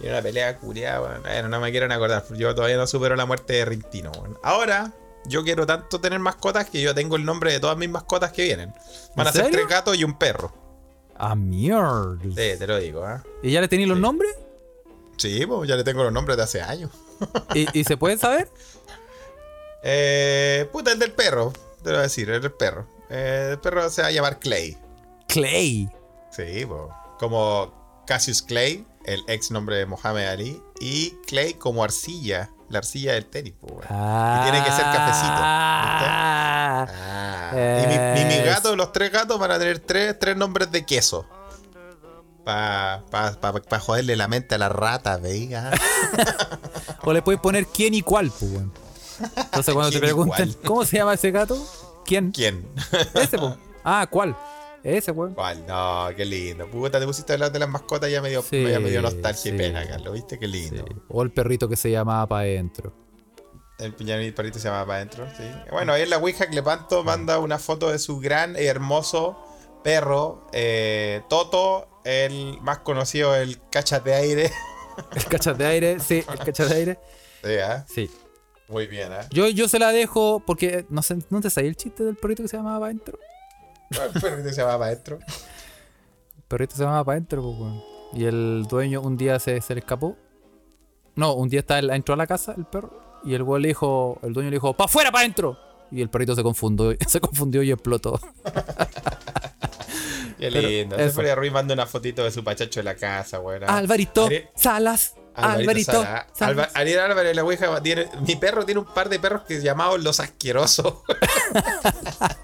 y era una pelea culiada, weón. Bueno, no me quieren acordar, yo todavía no supero la muerte de Rintino, weón. Ahora, yo quiero tanto tener mascotas que yo tengo el nombre de todas mis mascotas que vienen. Van a ¿En ser tres gatos y un perro. Ah, mierda. Sí, te lo digo, ¿ah? ¿Y ya le tenéis los nombres? Sí, pues ya le tengo los nombres de hace años. ¿Y, y se pueden saber? Eh, puta, el del perro. Te lo voy a decir, el del perro. Eh, el perro se va a llamar Clay. Clay. Sí, po. como Cassius Clay, el ex nombre de Mohamed Ali. Y Clay como arcilla, la arcilla del tenis, weón. Ah. tiene que ser cafecito, Ah. Ah, y mi, mi- mis gatos, los tres gatos, van a tener tres, tres nombres de queso. Para pa, pa, pa joderle la mente a la rata, veiga. O le puedes poner quién y cuál, pues. Entonces cuando te ¿Quién y preguntan? ¿cómo se llama ese gato? ¿Quién? ¿Quién? Ese, pues. Ah, ¿cuál? Ese, weón. ¿Cuál? No, qué lindo. Puta, te pusiste a hablar de las mascotas y ya me dio, Sí, ya me dio nostalgia sí. y pena, Carlos. ¿Viste? Qué lindo. Sí. O el perrito que se llamaba para adentro. El piñón y el perrito se llama para adentro, sí. Bueno, ahí en la Ouija Clepanto manda una foto de su gran y hermoso perro, eh, Toto, el más conocido, el cachas de aire. El cachas de aire, sí, el cachas de aire. Sí, ¿ah? Sí. Muy bien, ¿eh? Yo, yo se la dejo porque no sé, ¿no te sabía el chiste del perrito que se llamaba para adentro? El perrito se llama para adentro. El perrito se llamaba para adentro, pues, weón. Y el dueño un día se, se le escapó. No, un día está, entró a la casa el perro y el weón le dijo, el dueño le dijo, ¡pa' afuera, para adentro! Y el perrito se confundió, se confundió y explotó. Qué lindo. Se fue Ruiz manda una fotito de su pachacho en la casa, bueno. Alvarito Ari- Salas. Alvarito, Sala. Salas. Alba- Ariel Álvarez, la Ouija, tiene, mi perro tiene un par de perros que llamados los asquerosos.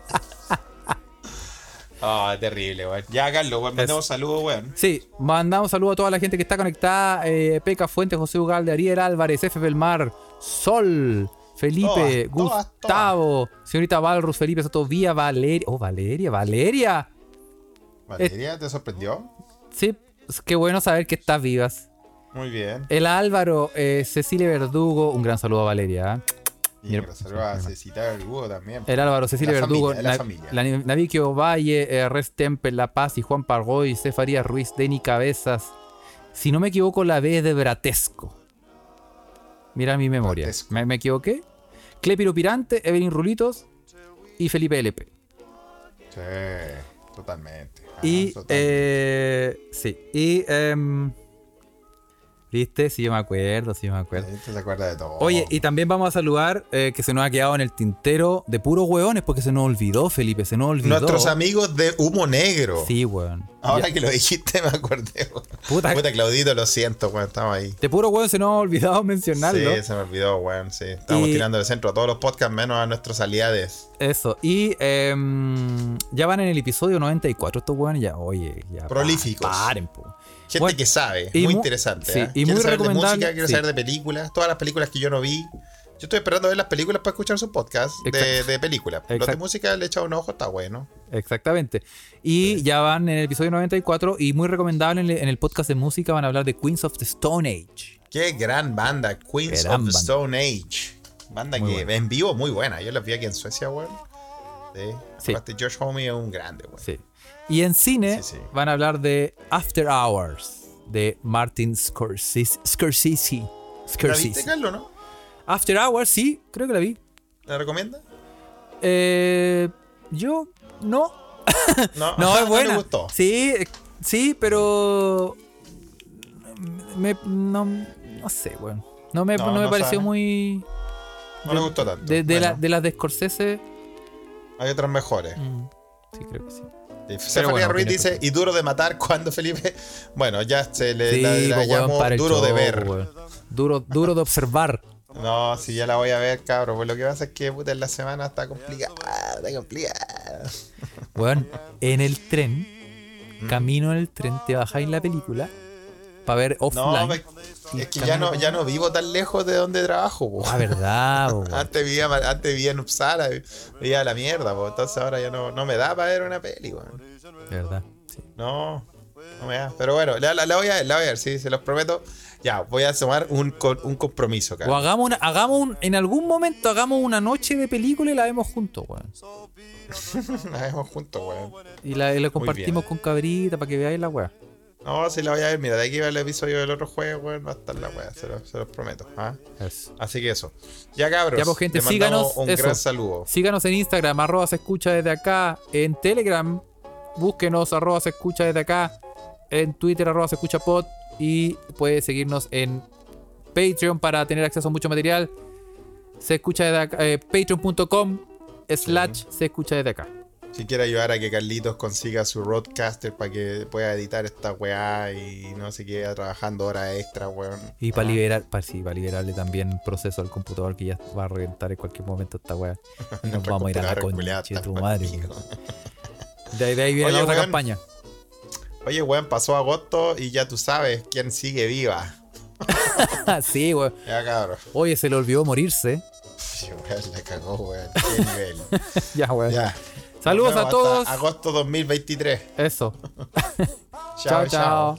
Terrible, weón. Ya, Carlos, weón, mandemos saludos, weón. Sí, mandamos saludo a toda la gente que está conectada. Eh, Peca Fuentes, José Ugalde, Ariel Álvarez, F. Belmar, Sol, Felipe, Todas, todas, Gustavo, señorita Valrus, Felipe Soto, Vía, Valeria. Oh, Valeria, Valeria. Valeria, ¿te sorprendió? Sí, es qué bueno saber que estás vivas. Muy bien. El Álvaro, eh, Cecilia Verdugo, un gran saludo a Valeria. ¿eh? Y Cecita también. El Álvaro, Cecilia La Verdugo, familia, la la- Naviquio Valle, eh, Res Temple, La Paz y Juan Pargoy, Cefaría Ruiz, Denny Cabezas. Si no me equivoco, la B es de Bratesco. Mira mi memoria. Me, me equivoqué. Clepiro Pirante, Evelyn Rulitos y Felipe LP. Sí, totalmente. Ah, Y, totalmente. eh, sí, y, em, ¿viste? Sí, yo me acuerdo, sí, yo me acuerdo. Este se acuerda de todo. Oye, y también vamos a saludar eh, que se nos ha quedado en el tintero de puros hueones porque se nos olvidó, Felipe, se nos olvidó. Nuestros amigos de Humo Negro. Sí, weón. Ahora Ya- que lo dijiste me acordé. weón. Puta- Puta, Claudito, lo siento, weón, estamos ahí. De puro hueón se nos ha olvidado mencionarlo. Sí, se me olvidó, weón, sí. Estamos Y- tirando el centro a todos los podcasts menos a nuestros aliados. Eso. Y em, ya van en el episodio 94 estos hueones ya, oye, ya. pa- Prolíficos. Paren, po. Gente Bueno, que sabe, muy mu- interesante. sí, ¿eh? y Quiero muy saber de música, quiero sí. saber de películas, todas las películas que yo no vi. Yo estoy esperando ver las películas para escuchar su podcast de, películas. Los de música le he echado un ojo, está bueno. Exactamente. Y ya van en el episodio 94 y muy recomendable en el, en el podcast de música van a hablar de Queens of the Stone Age. Qué gran banda, Queens Gran of the. Stone Age. Banda Muy que buena. en vivo muy buena. Yo las vi aquí en Suecia, weón. Sí. Sí. Aparte, Josh Homme es un grande, weón. Sí. Y en cine Sí, sí. van a hablar de After Hours de Martin Scorsese. Scorsese. ¿La Scorsese. viste, Carlos, no? After Hours, sí, creo que la vi. ¿La recomienda? Eh, yo no. No, No, es buena. gustó. Sí, sí, pero. Me, no, no sé, weón. No me, No, no me no pareció sabe. muy. No le gustó tanto. De, de la- Bueno, de las de Scorsese. Hay otras mejores. mm, sí, creo que sí. Y Stephanie bueno, Ruiz dice, y duro de matar cuando Felipe. Bueno, ya se le Sí, la, la pues, llamo duro de ver. weón. Duro, duro de observar. No, si ya la voy a ver, cabrón. Pues lo que pasa es que puta, en la semana está complicada. Está complicada. Weón, en el tren, Mm. camino en el tren, te bajáis la película para ver No, offline. y es que ya no, ya no vivo tan lejos de donde trabajo, po. Ah, verdad, po, weón. Antes vivía, antes vivía en Uppsala, vivía la mierda, po. entonces ahora ya no, no me da para ver una peli, weón. verdad. sí. No, no me da. Pero bueno, la, la- la voy a ver, la voy a ver, sí, se los prometo. Ya, voy a tomar un, un compromiso, O cara. hagamos, una, hagamos un, en algún momento hagamos una noche de película y la vemos juntos, weón. La vemos juntos, weón. Y la, y la compartimos con cabrita para que veáis la weá. No, sí la voy a ver. Mira, de aquí va el episodio del otro juego, weón. Va a estar la weá, se, lo- se los prometo. ¿ah? Así que eso. Ya, cabros. Ya, pues, gente, síganos, Un eso. gran saludo. Síganos en Instagram, arroba se escucha desde acá. En Telegram, búsquenos, arroba se escucha desde acá. En Twitter, arroba se escucha pod. Y puede seguirnos en Patreon para tener acceso a mucho material. Se escucha desde acá. eh, Patreon.com slash se escucha desde acá. Si quiere ayudar a que Carlitos consiga su roadcaster para que pueda editar esta weá y no se quede trabajando horas extra, weón. Y para Ah, liberar, para, sí, para liberarle también proceso al computador que ya va a reventar en cualquier momento esta weá. Y nos vamos a ir a la concha de tu madre. De ahí, de ahí viene Oye, la otra weón. campaña. Oye, weón, pasó agosto y ya tú sabes quién sigue viva. sí, weón. Ya, cabros. Oye, se le olvidó morirse. Sí, weón, la cagó, weón. Qué nivel. ya, weón. ya. Saludos a todos. Agosto 2023. Eso. chao. chao. chao.